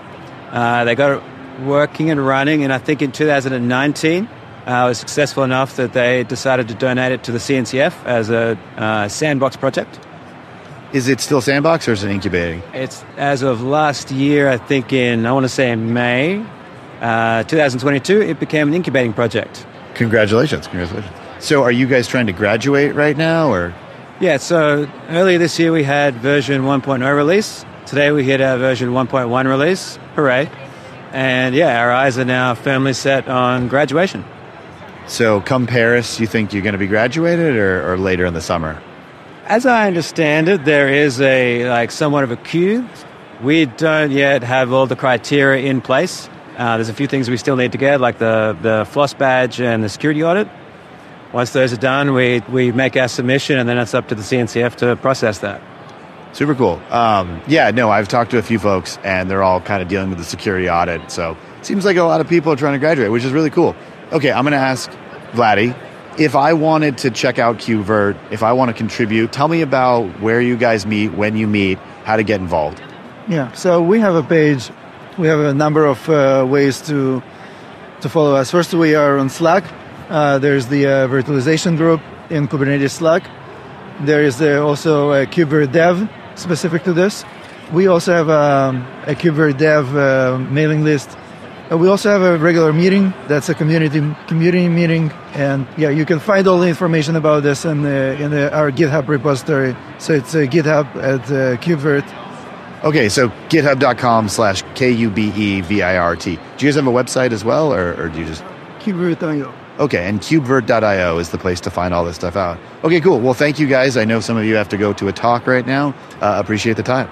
Uh, they got it working and running, and I think in 2019 uh, was successful enough that they decided to donate it to the CNCF as a uh, sandbox project. Is it still sandbox or is it incubating? It's as of last year, I think in, I want to say in May uh, 2022, it became an incubating project. Congratulations. Congratulations. So are you guys trying to graduate right now or? Yeah, so earlier this year we had version 1.0 release. Today we hit our version 1.1 release. Hooray. And yeah, our eyes are now firmly set on graduation. So come Paris, you think you're going to be graduated or, or later in the summer? As I understand it, there is a like somewhat of a queue. We don't yet have all the criteria in place. Uh, there's a few things we still need to get, like the, the FLOSS badge and the security audit. Once those are done, we, we make our submission, and then it's up to the CNCF to process that. Super cool. Um, yeah, no, I've talked to a few folks, and they're all kind of dealing with the security audit. So it seems like a lot of people are trying to graduate, which is really cool. Okay, I'm going to ask Vladdy if I wanted to check out KubeVirt, if I want to contribute, tell me about where you guys meet, when you meet, how to get involved. Yeah, so we have a page. We have a number of uh, ways to to follow us. First, we are on Slack. Uh, there's the uh, virtualization group in Kubernetes Slack. There is uh, also a KubeVirt Dev specific to this. We also have um, a KubeVirt Dev uh, mailing list. Uh, we also have a regular meeting. That's a community community meeting, and yeah, you can find all the information about this in the, in the, our GitHub repository. So it's uh, GitHub at KubeVirt. Okay, so github.com slash K U B E V I R T. Do you guys have a website as well, or, or do you just? KubeVirt.io. Okay, and kubevirt.io is the place to find all this stuff out. Okay, cool. Well, thank you guys. I know some of you have to go to a talk right now. Uh, appreciate the time.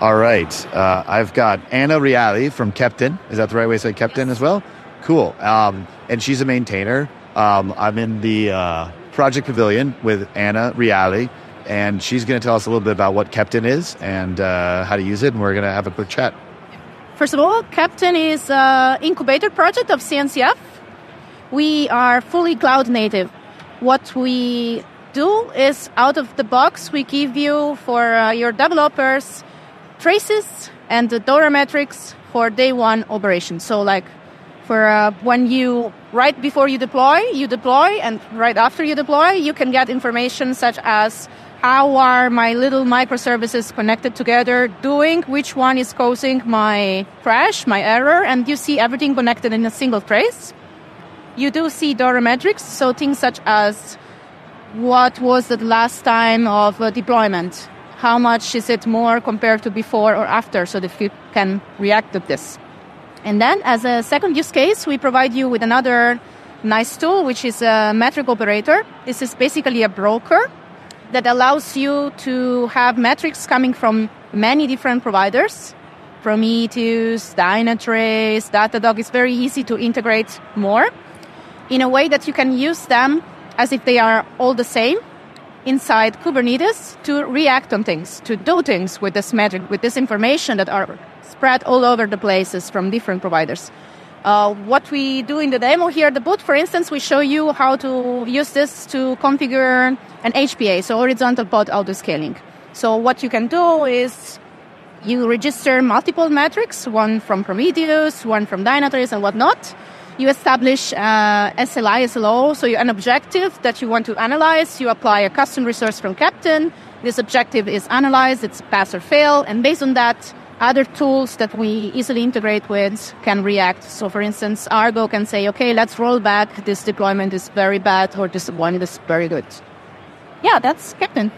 All right, uh, I've got Anna Reale from Keptn. Is that the right way to say Keptn yes. as well? Cool. Um, and she's a maintainer. Um, I'm in the uh, Project Pavilion with Anna Reale, and she's going to tell us a little bit about what Keptn is and uh, how to use it, and we're going to have a quick chat. First of all, Keptn is an incubator project of CNCF we are fully cloud native. What we do is out of the box, we give you for uh, your developers traces and the DORA metrics for day one operation. So, like for uh, when you right before you deploy, you deploy, and right after you deploy, you can get information such as how are my little microservices connected together doing, which one is causing my crash, my error, and you see everything connected in a single trace. You do see DORA metrics, so things such as what was the last time of deployment, how much is it more compared to before or after, so that you can react to this. And then, as a second use case, we provide you with another nice tool, which is a metric operator. This is basically a broker that allows you to have metrics coming from many different providers. Prometheus, Dynatrace, Datadog. It's very easy to integrate more in a way that you can use them as if they are all the same inside Kubernetes to react on things, to do things with this metric, with this information that are spread all over the places from different providers. Uh, what we do in the demo here at the booth, for instance, we show you how to use this to configure an HPA, so horizontal pod autoscaling. So what you can do is you register multiple metrics, one from Prometheus, one from Dynatrace, and whatnot. You establish uh, SLI, SLO, so an objective that you want to analyze. You apply a custom resource from Keptn. This objective is analyzed, it's pass or fail, and based on that, other tools that we easily integrate with can react. So, for instance, Argo can say, okay, let's roll back. This deployment is very bad, or this one is very good. Yeah, that's Keptn.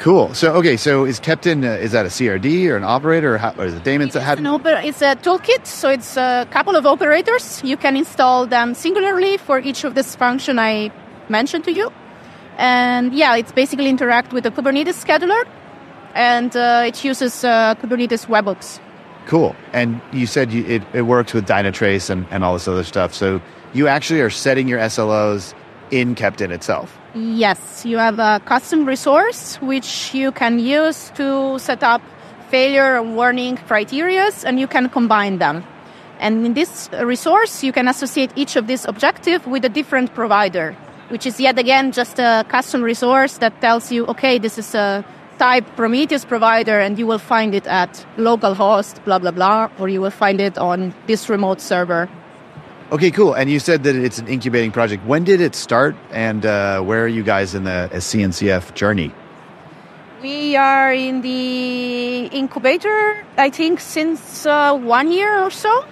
Cool. So, okay, so is Keptn, uh, is that a CRD or an operator, or, how, or is it daemons? It's, an oper- it's a toolkit, so it's a couple of operators. You can install them singularly for each of this function I mentioned to you. And yeah, it's basically interact with the Kubernetes scheduler and uh, it uses uh, Kubernetes webhooks. Cool. And you said you, it, it works with Dynatrace and, and all this other stuff. So you actually are setting your SLOs in Keptn itself. Yes, you have a custom resource which you can use to set up failure and warning criteria, and you can combine them. And in this resource, you can associate each of these objective with a different provider, which is yet again just a custom resource that tells you, okay, this is a type Prometheus provider and you will find it at localhost, blah, blah, blah, or you will find it on this remote server. Okay, cool. And you said that it's an incubating project. When did it start and uh, where are you guys in the CNCF journey? We are in the incubator, I think, since uh, one year or so.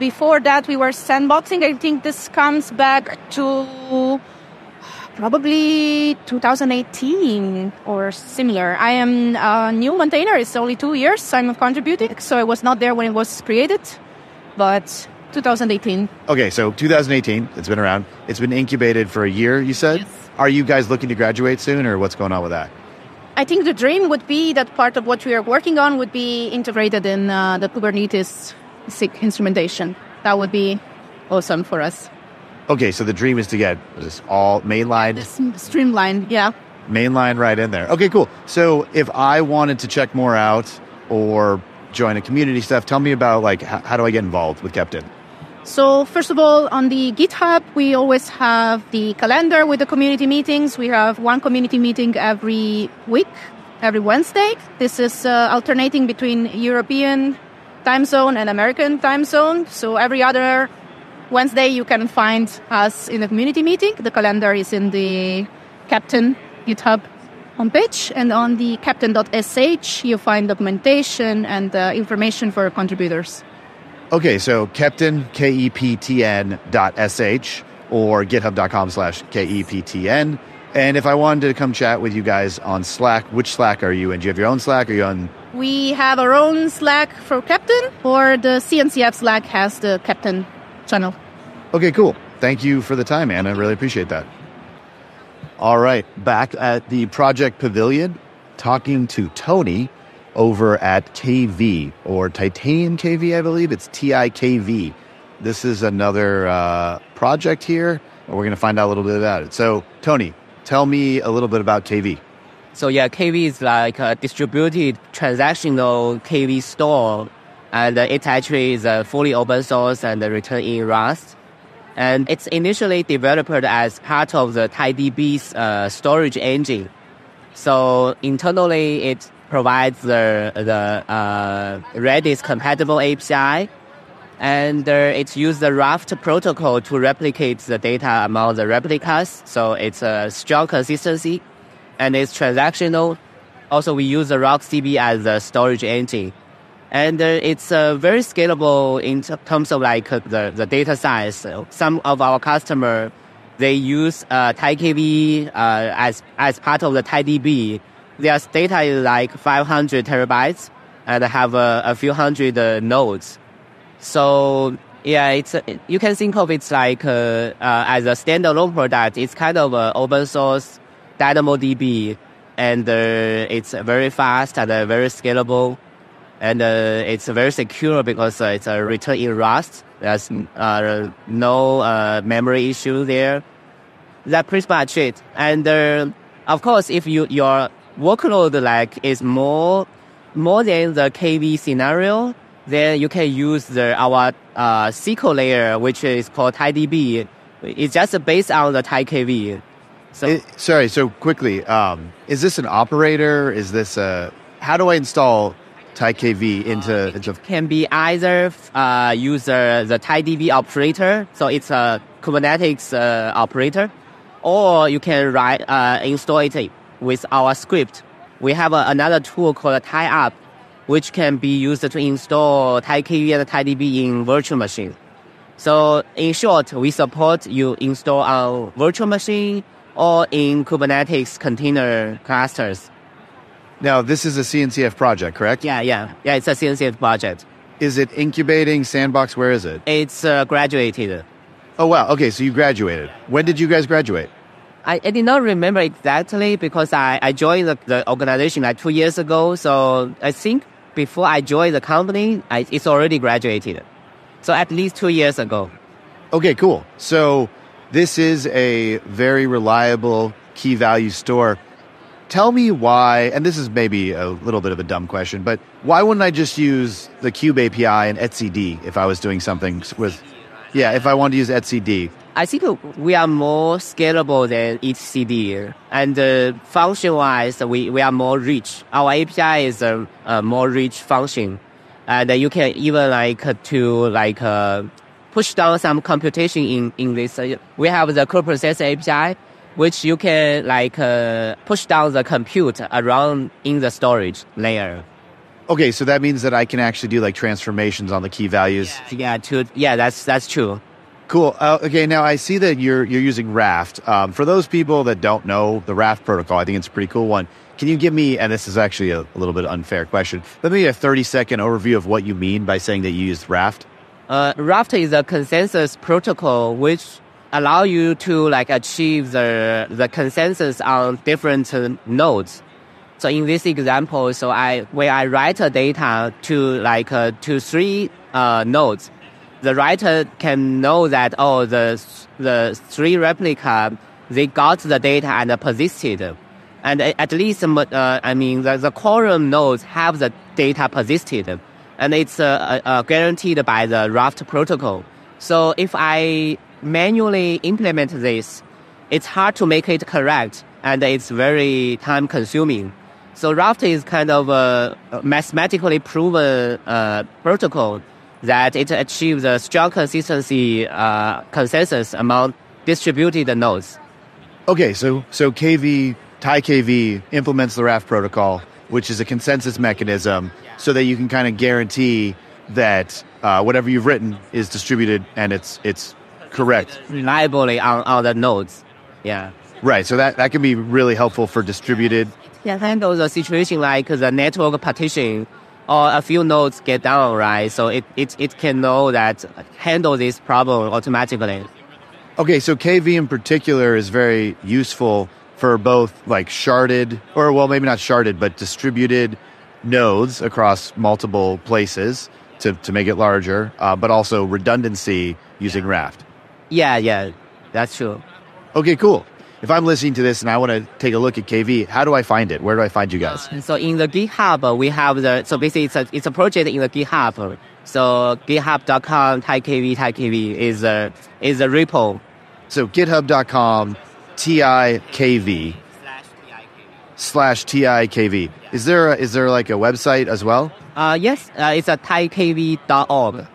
Before that, we were sandboxing. I think this comes back to probably 2018 or similar. I am a new maintainer. It's only two years I'm contributing, so I was not there when it was created, but 2018. Okay, so 2018, it's been around. It's been incubated for a year, you said? Yes. Are you guys looking to graduate soon, or what's going on with that? I think the dream would be that part of what we are working on would be integrated in uh, the Kubernetes SIG instrumentation. That would be awesome for us. Okay, so the dream is to get this all mainline, streamlined, yeah. Mainline right in there. Okay, cool. So if I wanted to check more out or join a community stuff, tell me about like how, how do I get involved with Keptn? So first of all, on the GitHub, we always have the calendar with the community meetings. We have one community meeting every week, every Wednesday. This is uh, alternating between European time zone and American time zone. So every other Wednesday, you can find us in a community meeting. The calendar is in the Keptn GitHub homepage. And on the keptn.sh, you find documentation and uh, information for contributors. Okay, so Keptn, K-E-P-T-N dot S-H or github.com slash K-E-P-T-N. And if I wanted to come chat with you guys on Slack, which Slack are you in? Do you have your own Slack? Are you on? We have our own Slack for Keptn, or the CNCF Slack has the Keptn channel. Okay, cool. Thank you for the time, Anna. I really appreciate that. All right, back at the Project Pavilion, talking to Tony over at KV or Titanium KV, I believe. It's TIKV. This is another uh, project here, and we're going to find out a little bit about it. So, Tony, tell me a little bit about KV. So, yeah, KV is like a distributed transactional KV store, and it actually is a fully open source and written in Rust. And it's initially developed as part of the TiDB's uh, storage engine. So internally, it provides the, the uh, Redis compatible API. and uh, it uses the Raft protocol to replicate the data among the replicas. So it's a strong consistency, and it's transactional. Also, we use the RocksDB as a storage engine, and uh, it's uh, very scalable in terms of like uh, the, the data size. So some of our customer they use uh, TiKV uh, as as part of the TiDB. Their data is like 500 terabytes and have a, a few hundred uh, nodes. So yeah, it's you can think of it like uh, uh, as a standalone product. It's kind of an open source DynamoDB, and uh, it's very fast and uh, very scalable, and uh, it's very secure because uh, it's a written in Rust. There's no memory issue there. That's pretty much it. And of course, if you your workload like is more more than the KV scenario, then you can use the, our uh, SQL layer, which is called TiDB. It's just based on the TiKV. So, it, sorry, so quickly, um, is this an operator? Is this a, how do I install TiKV into, uh, into can be either uh, use the TiDB operator, so it's a Kubernetes uh, operator, or you can write uh, install it with our script. We have a, another tool called TiUp, which can be used to install TiKV and TiDB in virtual machine. So in short, we support you install our virtual machine or in Kubernetes container clusters. Now, this is a CNCF project, correct? Yeah, yeah. Yeah, it's a CNCF project. Is it incubating sandbox? Where is it? It's uh, graduated. Oh, wow. Okay, so you graduated. When did you guys graduate? I, I did not remember exactly because I, I joined the, the organization like two years ago. So I think before I joined the company, I, it's already graduated. So at least two years ago. Okay, cool. So this is a very reliable key value store. Tell me why, and this is maybe a little bit of a dumb question, but why wouldn't I just use the Kube API and etcd if I was doing something with, yeah, if I wanted to use etcd? I think we are more scalable than etcd, and uh, function-wise, we, we are more rich. Our API is a, a more rich function, and you can even like to like uh, push down some computation in in this. Uh, we have the coprocessor API, which you can like uh, push down the compute around in the storage layer. Okay, so that means that I can actually do like transformations on the key values. Yeah, yeah, to, yeah that's that's true. Cool. Uh, okay, now I see that you're you're using Raft. Um, for those people that don't know the Raft protocol, I think it's a pretty cool one. Can you give me, and this is actually a, a little bit unfair question, let me a 30 second overview of what you mean by saying that you use Raft? Uh, Raft is a consensus protocol which allow you to like achieve the the consensus on different uh, nodes. So in this example, so I when I write a data to like uh, to three uh, nodes, the writer can know that oh the the three replica they got the data and persisted, and at least uh, I mean the, the quorum nodes have the data persisted, and it's uh, uh, guaranteed by the Raft protocol. So if I manually implement this, it's hard to make it correct, and it's very time consuming. So Raft is kind of a mathematically proven uh, protocol that it achieves a strong consistency uh, consensus among distributed nodes. Okay, so so KV TiKV implements the Raft protocol, which is a consensus mechanism, so that you can kind of guarantee that uh, whatever you've written is distributed and it's it's correct reliably on, on the nodes. Yeah. Right. So that, that can be really helpful for distributed. Yeah, handle the situation like the network partition or a few nodes get down, right? So it, it, it can know that handle this problem automatically. Okay, so KV in particular is very useful for both like sharded, or well, maybe not sharded, but distributed nodes across multiple places to, to make it larger, uh, but also redundancy using Raft. Yeah, yeah, that's true. Okay, cool if I'm listening to this and I want to take a look at KV, how do I find it? Where do I find you guys? So in the GitHub, we have the, so basically it's a, it's a project in the GitHub. So github.com TiKV TiKV is a, is a repo. So github.com TIKV slash TIKV. Is there a, is there like a website as well? Uh, yes, uh, it's a TiKV.org.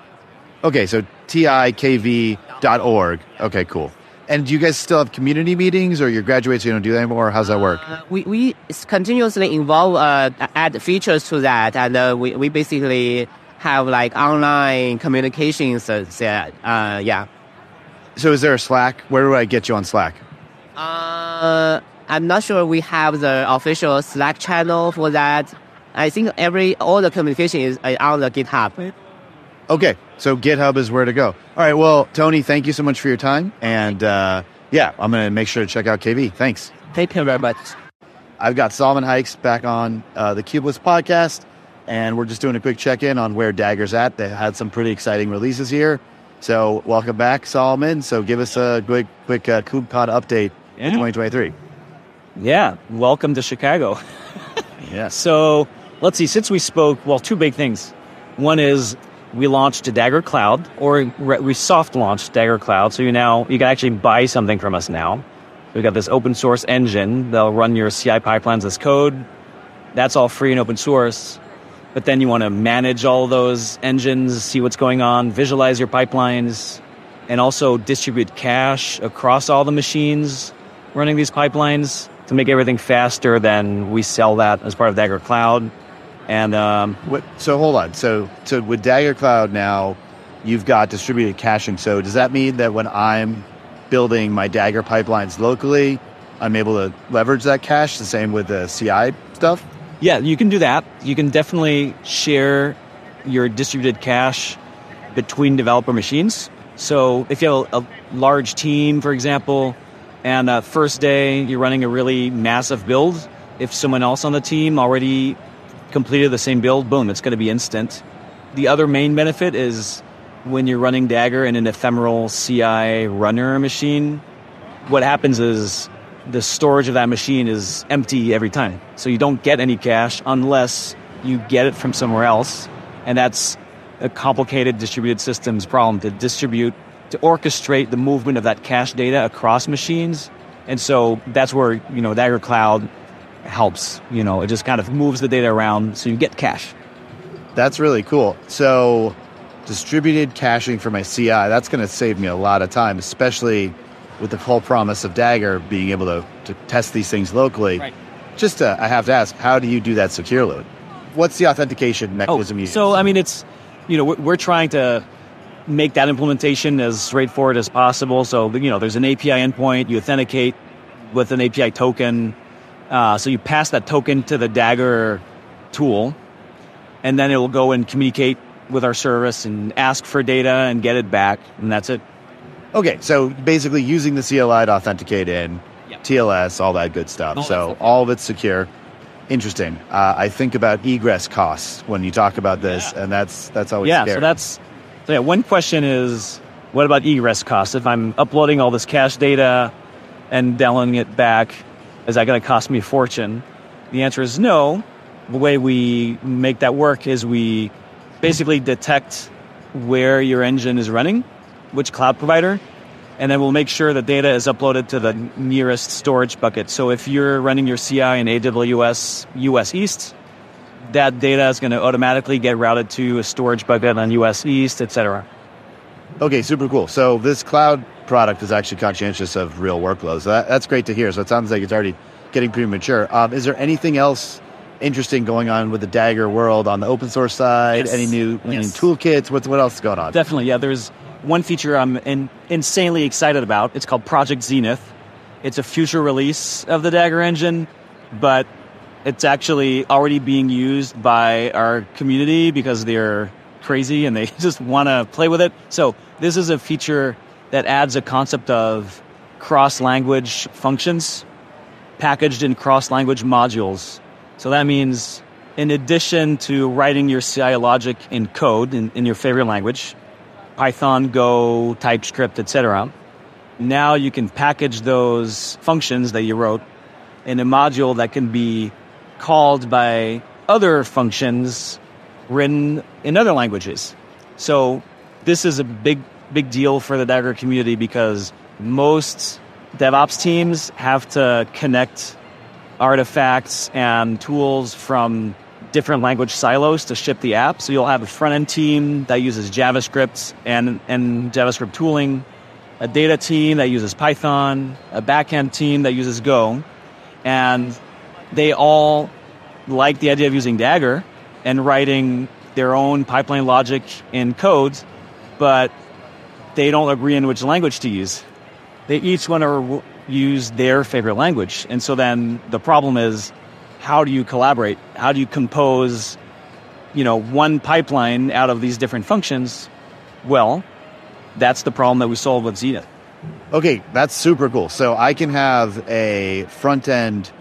Okay, so tikv.org. Okay, cool. And do you guys still have community meetings or your graduates you don't do that anymore? How's that work? Uh, we, we continuously involve, uh, add features to that, and uh, we, we basically have like online communications. Uh, uh, yeah. So is there a Slack? Where do I get you on Slack? Uh, I'm not sure we have the official Slack channel for that. I think every all the communication is uh, on the GitHub. Okay, so GitHub is where to go. All right, well, Tony, thank you so much for your time. And uh, yeah, I'm going to make sure to check out KV. Thanks. Thank you very much. I've got Solomon Hykes back on uh, the Kubelist podcast, and we're just doing a quick check in on where Dagger's at. They had some pretty exciting releases here. So, welcome back, Solomon. So, give us a quick, quick uh, KubeCon update yeah. 2023. Yeah, welcome to Chicago. yeah. So, let's see, since we spoke, well, two big things. One is we launched Dagger Cloud, or we soft launched Dagger Cloud. So you now you can actually buy something from us now. We've got this open source engine that'll run your CI pipelines as code. That's all free and open source. But then you want to manage all those engines, see what's going on, visualize your pipelines, and also distribute cache across all the machines running these pipelines to make everything faster. Then we sell that as part of Dagger Cloud. And um, what, so hold on. So so with Dagger Cloud now, you've got distributed caching. So does that mean that when I'm building my Dagger pipelines locally, I'm able to leverage that cache? The same with the CI stuff. Yeah, you can do that. You can definitely share your distributed cache between developer machines. So if you have a, a large team, for example, and uh, first day you're running a really massive build, if someone else on the team already completed the same build, boom, it's going to be instant. The other main benefit is when you're running Dagger in an ephemeral CI runner machine, what happens is the storage of that machine is empty every time. So you don't get any cache unless you get it from somewhere else. And that's a complicated distributed systems problem to distribute, to orchestrate the movement of that cache data across machines. And so that's where, you know, Dagger Cloud helps. You know, it just kind of moves the data around so you get cache. That's really cool. So, distributed caching for my CI, that's going to save me a lot of time, especially with the whole promise of Dagger being able to, to test these things locally. Right. Just to, I have to ask, how do you do that securely? What's the authentication oh, mechanism oh, you use? So, I mean, it's, you know, we're, we're trying to make that implementation as straightforward as possible. So, you know, there's an API endpoint, you authenticate with an API token uh, so you pass that token to the Dagger tool, and then it will go and communicate with our service and ask for data and get it back, and that's it. Okay, so basically using the CLI to authenticate in, yep. TLS, all that good stuff. All so stuff. all of it's secure. Interesting. Uh, I think about egress costs when you talk about this, yeah. and that's that's always yeah. Scary. So that's so yeah. One question is, what about egress costs? If I'm uploading all this cache data and downloading it back, is that going to cost me a fortune? The answer is no. The way we make that work is we basically detect where your engine is running, which cloud provider, and then we'll make sure the data is uploaded to the nearest storage bucket. So if you're running your CI in AWS US East, that data is going to automatically get routed to a storage bucket on US East, etc. Okay, super cool. So this cloud product is actually conscientious of real workloads. So that, that's great to hear. So it sounds like it's already getting pretty mature. Um, is there anything else interesting going on with the Dagger world on the open source side? Yes. Any new any toolkits? What's what else is going on? Definitely, yeah. There's one feature I'm in, insanely excited about. It's called Project Zenith. It's a future release of the Dagger engine, but it's actually already being used by our community because they're crazy and they just want to play with it. So this is a feature that adds a concept of cross-language functions packaged in cross-language modules. So that means in addition to writing your CI logic in code in, in your favorite language, Python, Go, TypeScript, etc., now you can package those functions that you wrote in a module that can be called by other functions written in other languages. So this is a big, big deal for the Dagger community because most DevOps teams have to connect artifacts and tools from different language silos to ship the app. So you'll have a front end team that uses JavaScript and, and JavaScript tooling, a data team that uses Python, a backend team that uses Go, and they all like the idea of using Dagger and writing their own pipeline logic in code, but they don't agree on which language to use. They each want to use their favorite language. And so then the problem is how do you collaborate? How do you compose, you know, one pipeline out of these different functions? Well, that's the problem that we solve with Zenith. Okay, that's super cool. So I can have a front end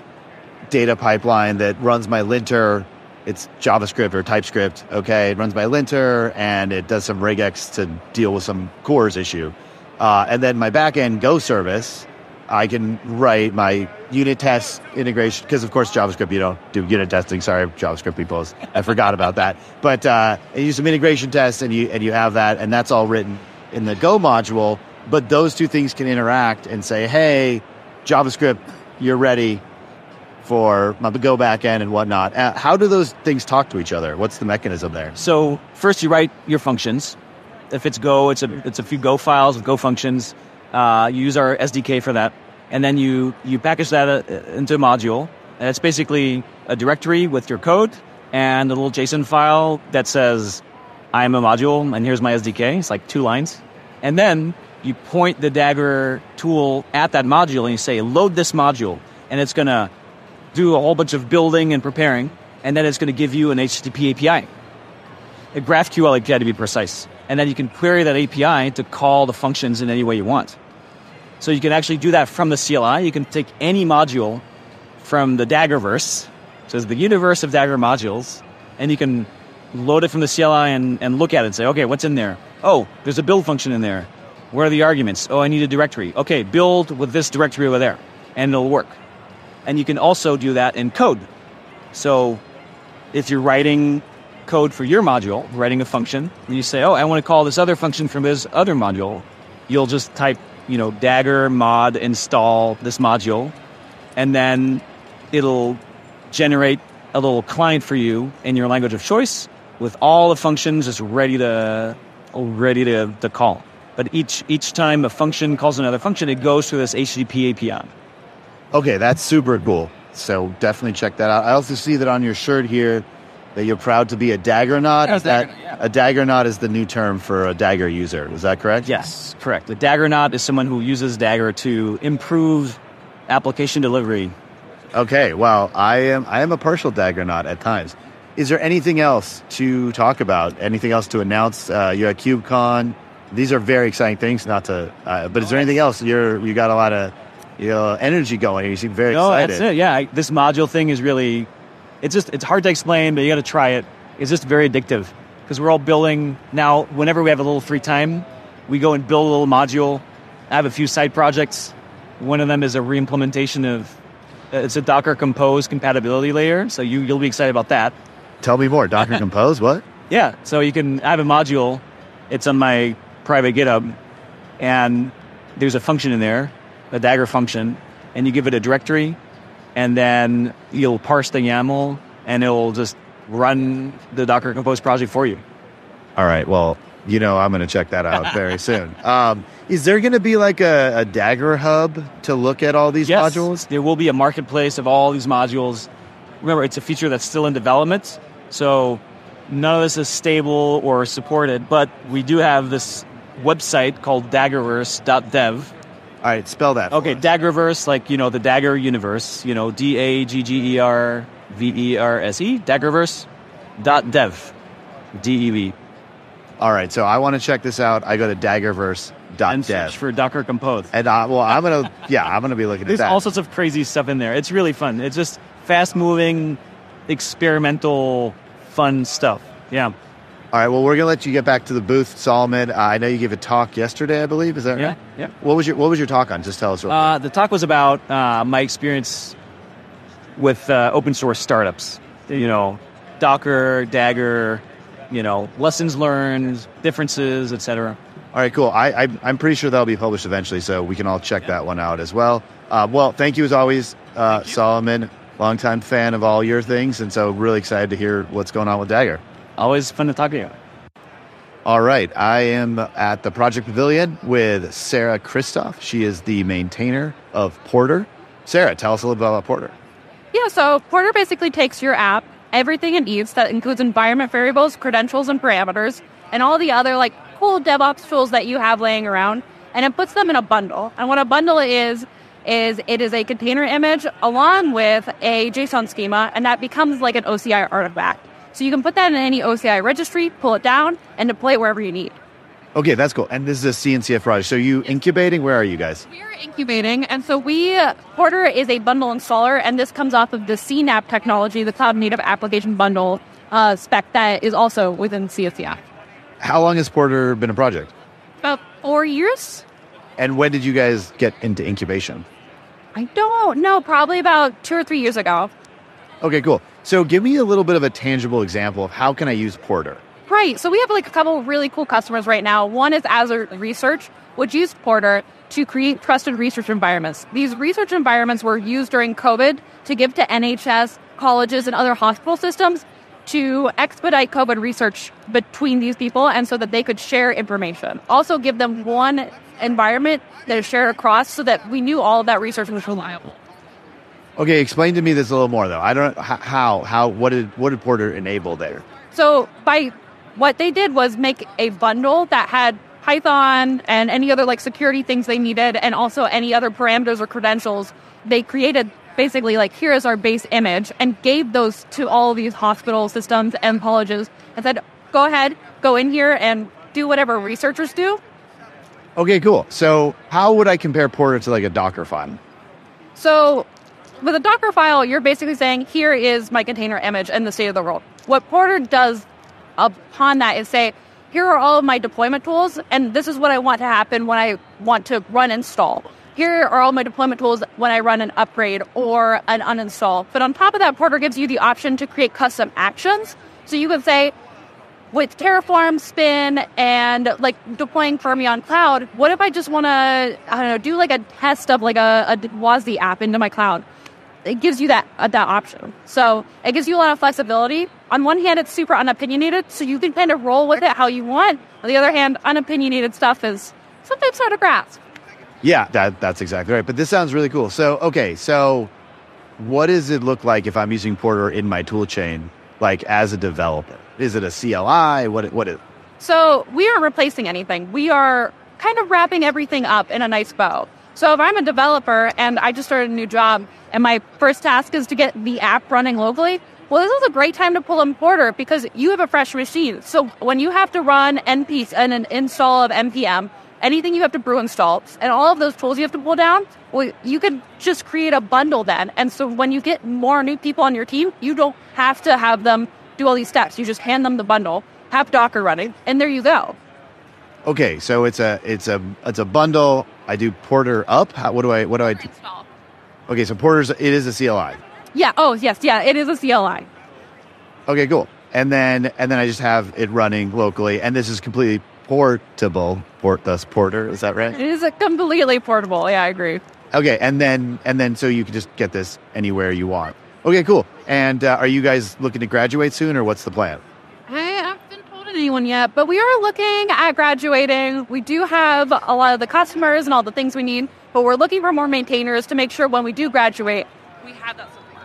data pipeline that runs my linter. It's JavaScript or TypeScript. Okay, it runs my linter and it does some regex to deal with some CORS issue. Uh, and then my backend Go service, I can write my unit test integration because, of course, JavaScript you don't do unit testing. Sorry, JavaScript people, I forgot about that. But uh, you use some integration tests and you and you have that, and that's all written in the Go module. But those two things can interact and say, "Hey, JavaScript, you're ready for the Go backend and whatnot." Uh, how do those things talk to each other? What's the mechanism there? So first, you write your functions. If it's Go, it's a it's a few Go files with Go functions. Uh, you use our SDK for that, and then you you package that uh, into a module. And it's basically a directory with your code and a little JSON file that says, "I'm a module, and here's my SDK." It's like two lines, and then you point the Dagger tool at that module and you say, "Load this module," and it's to do a whole bunch of building and preparing, and then it's going to give you an HTTP API, a GraphQL API to be precise and then you can query that API to call the functions in any way you want. So you can actually do that from the CLI. You can take any module from the Daggerverse, so it's the universe of Dagger modules, and you can load it from the CLI and, and look at it and say, okay, what's in there? Oh, there's a build function in there. Where are the arguments? Oh, I need a directory. Okay, build with this directory over there, and it'll work. And you can also do that in code. So if you're writing code for your module, writing a function, and you say, oh, I want to call this other function from this other module, you'll just type, you know, dagger mod install this module, and then it'll generate a little client for you in your language of choice with all the functions just ready to ready to, to call. But each each time a function calls another function, it goes through this HTTP API. Okay, that's super cool. So definitely check that out. I also see that on your shirt here, that you're proud to be a Daggernaut. Is that yeah. a Daggernaut is the new term for a Dagger user? Is that correct? Yes, correct. A Daggernaut is someone who uses Dagger to improve application delivery. Okay, well, I am I am a partial Daggernaut at times. Is there anything else to talk about? Anything else to announce? Uh, you're at KubeCon. These are very exciting things. Not to, uh, but is there anything else? You're you got a lot of you know, energy going. You seem very no, excited. that's it. Yeah, I, this module thing is really it's just it's hard to explain, but you got to try it. It's just very addictive because we're all building now. Whenever we have a little free time, we go and build a little module. I have a few side projects. One of them is a reimplementation of it's a Docker Compose compatibility layer. So you you'll be excited about that. Tell me more. Docker Compose, what? Yeah. So you can I have a module. It's on my private GitHub, and there's a function in there, a Dagger function, and you give it a directory and then you'll parse the YAML and it'll just run the Docker Compose project for you. All right. Well, you know, I'm going to check that out very soon. Um, is there going to be like a, a, Dagger hub to look at all these yes, modules? There will be a marketplace of all these modules. Remember, it's a feature that's still in development, so none of this is stable or supported. But we do have this website called Daggerverse.dev, all right, spell that. Okay, Daggerverse, like you know the Dagger universe. You know, D A G G E R V E R S E. Daggerverse. Dot dev. D E V. All right, so I want to check this out. I go to Daggerverse. Dot and dev. search for Docker Compose. And uh, well, I'm gonna yeah, I'm gonna be looking There's at that. There's all sorts of crazy stuff in there. It's really fun. It's just fast moving, experimental, fun stuff. Yeah. All right. Well, we're gonna let you get back to the booth, Solomon. Uh, I know you gave a talk yesterday, I believe. Is that yeah, right? Yeah. What was your What was your talk on? Just tell us. Real uh, the talk was about uh, my experience with uh, open source startups. You know, Docker, Dagger. You know, lessons learned, differences, etc. All right, cool. I, I am pretty sure that'll be published eventually, so we can all check yeah. that one out as well. Uh, well, thank you as always, uh, Solomon. longtime fan of all your things, and so really excited to hear what's going on with Dagger. Always fun to talk to you. All right, I am at the Project Pavilion with Sarah Christoff. She is the maintainer of Porter. Sarah, tell us a little bit about Porter. Yeah, so Porter basically takes your app, everything it needs that includes environment variables, credentials, and parameters, and all the other like cool DevOps tools that you have laying around, and it puts them in a bundle. And what a bundle is, is it is a container image along with a JSON schema, and that becomes like an OCI artifact. So you can put that in any OCI registry, pull it down, and deploy it wherever you need. Okay, that's cool. And this is a CNCF project. So you incubating? Where are you guys? We're incubating, and so we Porter is a bundle installer, and this comes off of the CNAB technology, the Cloud Native Application Bundle uh, spec that is also within CNCF. How long has Porter been a project? About four years. And when did you guys get into incubation? I don't know, probably about two or three years ago. Okay, cool. So give me a little bit of a tangible example of how can I use Porter? Right. So we have like a couple really cool customers right now. One is Azure Research, which used Porter to create trusted research environments. These research environments were used during COVID to give to NHS, colleges, and other hospital systems to expedite COVID research between these people and so that they could share information. Also, give them one environment that is shared across so that we knew all of that research was reliable. Okay, explain to me this a little more though. I don't how how what did what did Porter enable there? So by what they did was make a bundle that had Python and any other like security things they needed and also any other parameters or credentials. They created basically like here is our base image and gave those to all these hospital systems and colleges and said go ahead, go in here and do whatever researchers do. Okay, cool. So how would I compare Porter to like a Docker file? So with a Docker file, you're basically saying, here is my container image and the state of the world. What Porter does upon that is say, here are all of my deployment tools, and this is what I want to happen when I want to run install. Here are all my deployment tools when I run an upgrade or an uninstall. But on top of that, Porter gives you the option to create custom actions. So you can say, with Terraform, Spin, and like deploying Fermyon Cloud, what if I just want to, I don't know, do like a test of like a, a WASD app into my cloud? It gives you that uh, that option. So it gives you a lot of flexibility. On one hand, it's super unopinionated, so you can kind of roll with it how you want. On the other hand, unopinionated stuff is sometimes hard to grasp. Yeah, that that's exactly right. But this sounds really cool. So okay, so what does it look like if I'm using Porter in my toolchain, like as a developer? Is it a CLI? What what is? So we aren't replacing anything. We are kind of wrapping everything up in a nice bow. So if I'm a developer and I just started a new job and my first task is to get the app running locally, well, this is a great time to pull in Porter because you have a fresh machine. So when you have to run npm and an install of npm, anything you have to brew installs, and all of those tools you have to pull down, well, you could just create a bundle then. And so when you get more new people on your team, you don't have to have them do all these steps. You just hand them the bundle, have Docker running, and there you go. Okay, so it's a it's a it's a bundle. I do Porter up. How, what do I what do I do? Okay, so Porter's it is a CLI. Yeah. Oh yes. Yeah. It is a CLI. Okay. Cool. And then and then I just have it running locally, and this is completely portable. Port thus Porter. Is that right? It is a completely portable. Yeah, I agree. Okay, and then and then so you can just get this anywhere you want. Okay, cool. And uh, are you guys looking to graduate soon, or what's the plan? I haven't told anyone yet, but we are looking at graduating. We do have a lot of the customers and all the things we need, but we're looking for more maintainers to make sure when we do graduate, we have that support.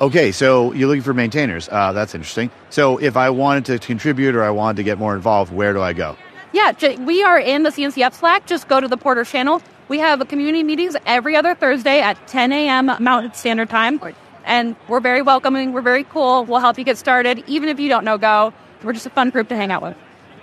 Okay, so you're looking for maintainers. Uh, that's interesting. So if I wanted to contribute or I wanted to get more involved, where do I go? Yeah, we are in the CNCF Slack. Just go to the Porter channel. We have community meetings every other Thursday at 10 a.m. Mountain Standard Time. And we're very welcoming. We're very cool. We'll help you get started. Even if you don't know Go, we're just a fun group to hang out with.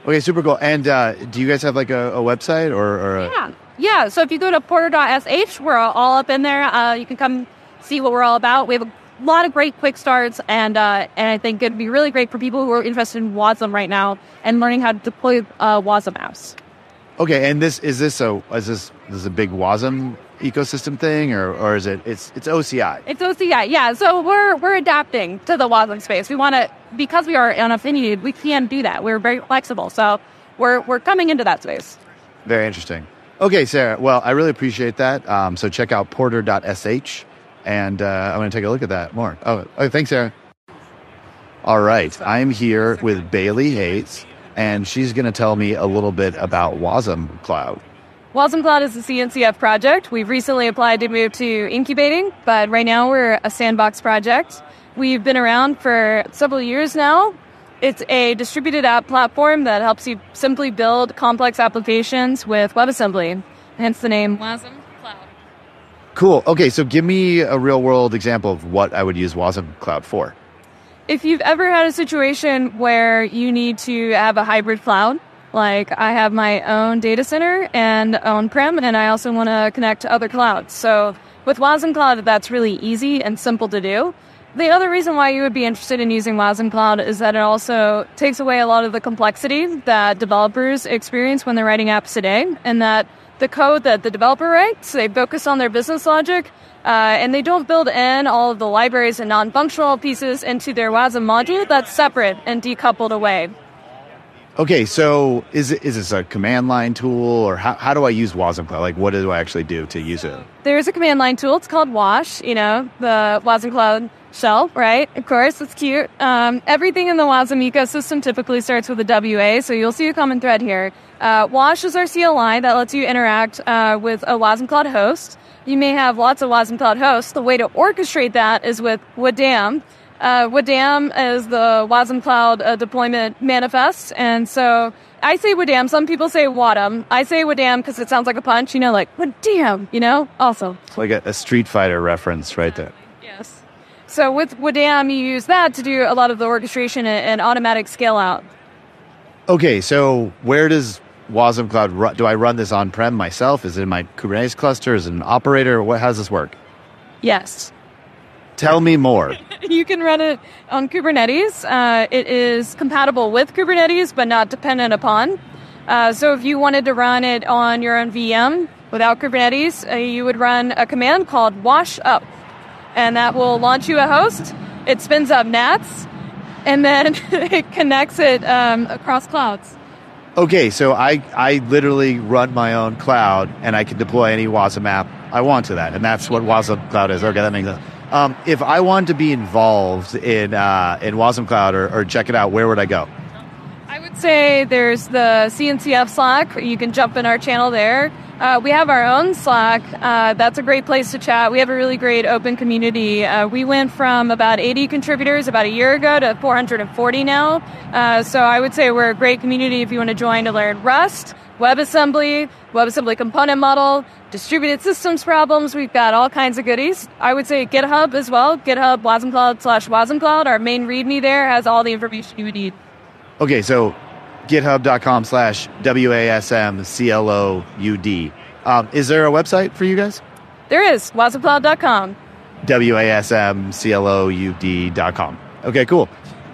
Okay, super cool. And uh, do you guys have like a, a website or, or a... Yeah. Yeah, so if you go to porter.sh, we're all up in there. Uh, you can come see what we're all about. We have a lot of great quick starts, and uh, and I think it'd be really great for people who are interested in WASM right now and learning how to deploy uh, WASM apps. Okay, and this is this a is this this is a big WASM ecosystem thing, or, or is it it's it's OCI? It's OCI, yeah. So we're we're adapting to the WASM space. We want to because we are unaffiliated, we can do that. We're very flexible, so we're we're coming into that space. Very interesting. Okay, Sarah. Well, I really appreciate that. Um, so check out porter.sh and uh, I'm going to take a look at that more. Oh, oh, thanks, Sarah. All right, I'm here with Bailey Hayes, and she's going to tell me a little bit about wasmCloud. wasmCloud is a CNCF project. We've recently applied to move to incubating, but right now we're a sandbox project. We've been around for several years now. It's a distributed app platform that helps you simply build complex applications with WebAssembly, hence the name Wasm Cloud. Cool. Okay, so give me a real world example of what I would use wasmCloud for. If you've ever had a situation where you need to have a hybrid cloud, like I have my own data center and on prem, and I also want to connect to other clouds. So with wasmCloud, that's really easy and simple to do. The other reason why you would be interested in using wasmCloud is that it also takes away a lot of the complexity that developers experience when they're writing apps today, and that the code that the developer writes, they focus on their business logic, uh, and they don't build in all of the libraries and non-functional pieces into their WASM module that's separate and decoupled away. Okay, so is is this a command line tool, or how, how do I use wasmCloud? Like, what do I actually do to use it? There's a command line tool. It's called Wash. You know, the wasmCloud shell, right? Of course, it's cute. Um, everything in the Wasm ecosystem typically starts with a WA, so you'll see a common thread here. Uh, Wash is our CLI that lets you interact uh, with a wasmCloud host. You may have lots of Wasm Cloud hosts. The way to orchestrate that is with wadm. Uh, wadm is the wasmCloud uh, deployment manifest, and so I say wadm. Some people say wadm. I say wadm because it sounds like a punch. You know, like wadm. You know, also. It's like a, a Street Fighter reference right there. Yes. So with wadm, you use that to do a lot of the orchestration and, and automatic scale out. Okay, so where does wasmCloud run? Do I run this on prem myself? Is it in my Kubernetes cluster? Is it an operator? What? How does this work? Yes. Tell me more. you can run it on Kubernetes. Uh, it is compatible with Kubernetes, but not dependent upon. Uh, so if you wanted to run it on your own VM without Kubernetes, uh, you would run a command called wash up, and that will launch you a host. It spins up NATS, and then it connects it um, across clouds. Okay, so I, I literally run my own cloud and I can deploy any Wasm app I want to that. And that's what wasmCloud is. Okay, that makes sense. Um, if I wanted to be involved in, uh, in wasmCloud or, or check it out, where would I go? I would say there's the CNCF Slack. You can jump in our channel there. Uh, we have our own Slack. Uh, that's a great place to chat. We have a really great open community. Uh, we went from about 80 contributors about a year ago to 440 now. Uh, so I would say we're a great community if you want to join to learn Rust, WebAssembly, WebAssembly component model, distributed systems problems. We've got all kinds of goodies. I would say GitHub as well. GitHub wasmCloud slash wasmCloud. Our main README there has all the information you would need. Okay, so github.com slash W-A-S-M-C-L-O-U-D. Um, is there a website for you guys? There is, wasmcloud.com. W-A-S-M-C-L-O-U-D.com. Okay, cool.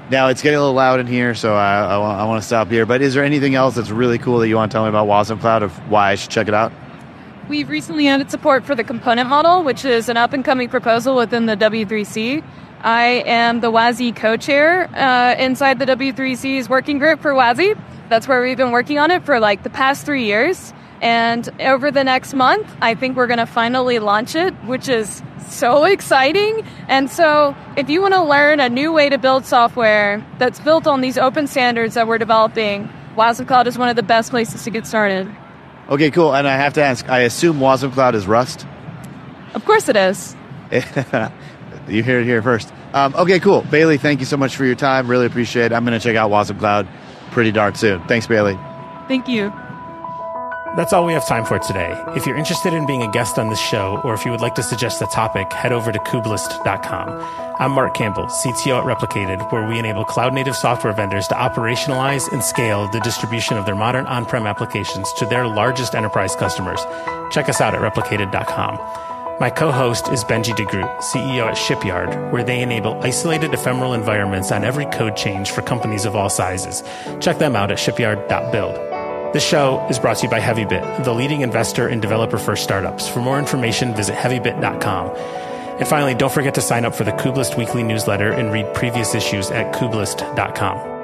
Now it's getting a little loud in here, so I, I, I want to stop here. But is there anything else that's really cool that you want to tell me about wasmCloud of why I should check it out? We've recently added support for the component model, which is an up and coming proposal within the W3C. I am the WASI co-chair uh, inside the W3C's working group for WASI. That's where we've been working on it for like the past three years. And over the next month, I think we're going to finally launch it, which is so exciting. And so, if you want to learn a new way to build software that's built on these open standards that we're developing, wasmCloud is one of the best places to get started. Okay, cool. And I have to ask, I assume wasmCloud is Rust? Of course it is. you hear it here first. Um, okay, cool. Bailey, thank you so much for your time. Really appreciate it. I'm going to check out wasmCloud pretty darn soon. Thanks, Bailey. Thank you. That's all we have time for today. If you're interested in being a guest on this show, or if you would like to suggest a topic, head over to kubelist.com. I'm Marc Campbell, CTO at Replicated, where we enable cloud native software vendors to operationalize and scale the distribution of their modern on prem applications to their largest enterprise customers. Check us out at replicated.com. My co host is Benjie de Groot, CEO at Shipyard, where they enable isolated ephemeral environments on every code change for companies of all sizes. Check them out at shipyard.build. This show is brought to you by HeavyBit, the leading investor in developer first startups. For more information, visit heavybit.com. And finally, don't forget to sign up for the Kubelist weekly newsletter and read previous issues at kubelist.com.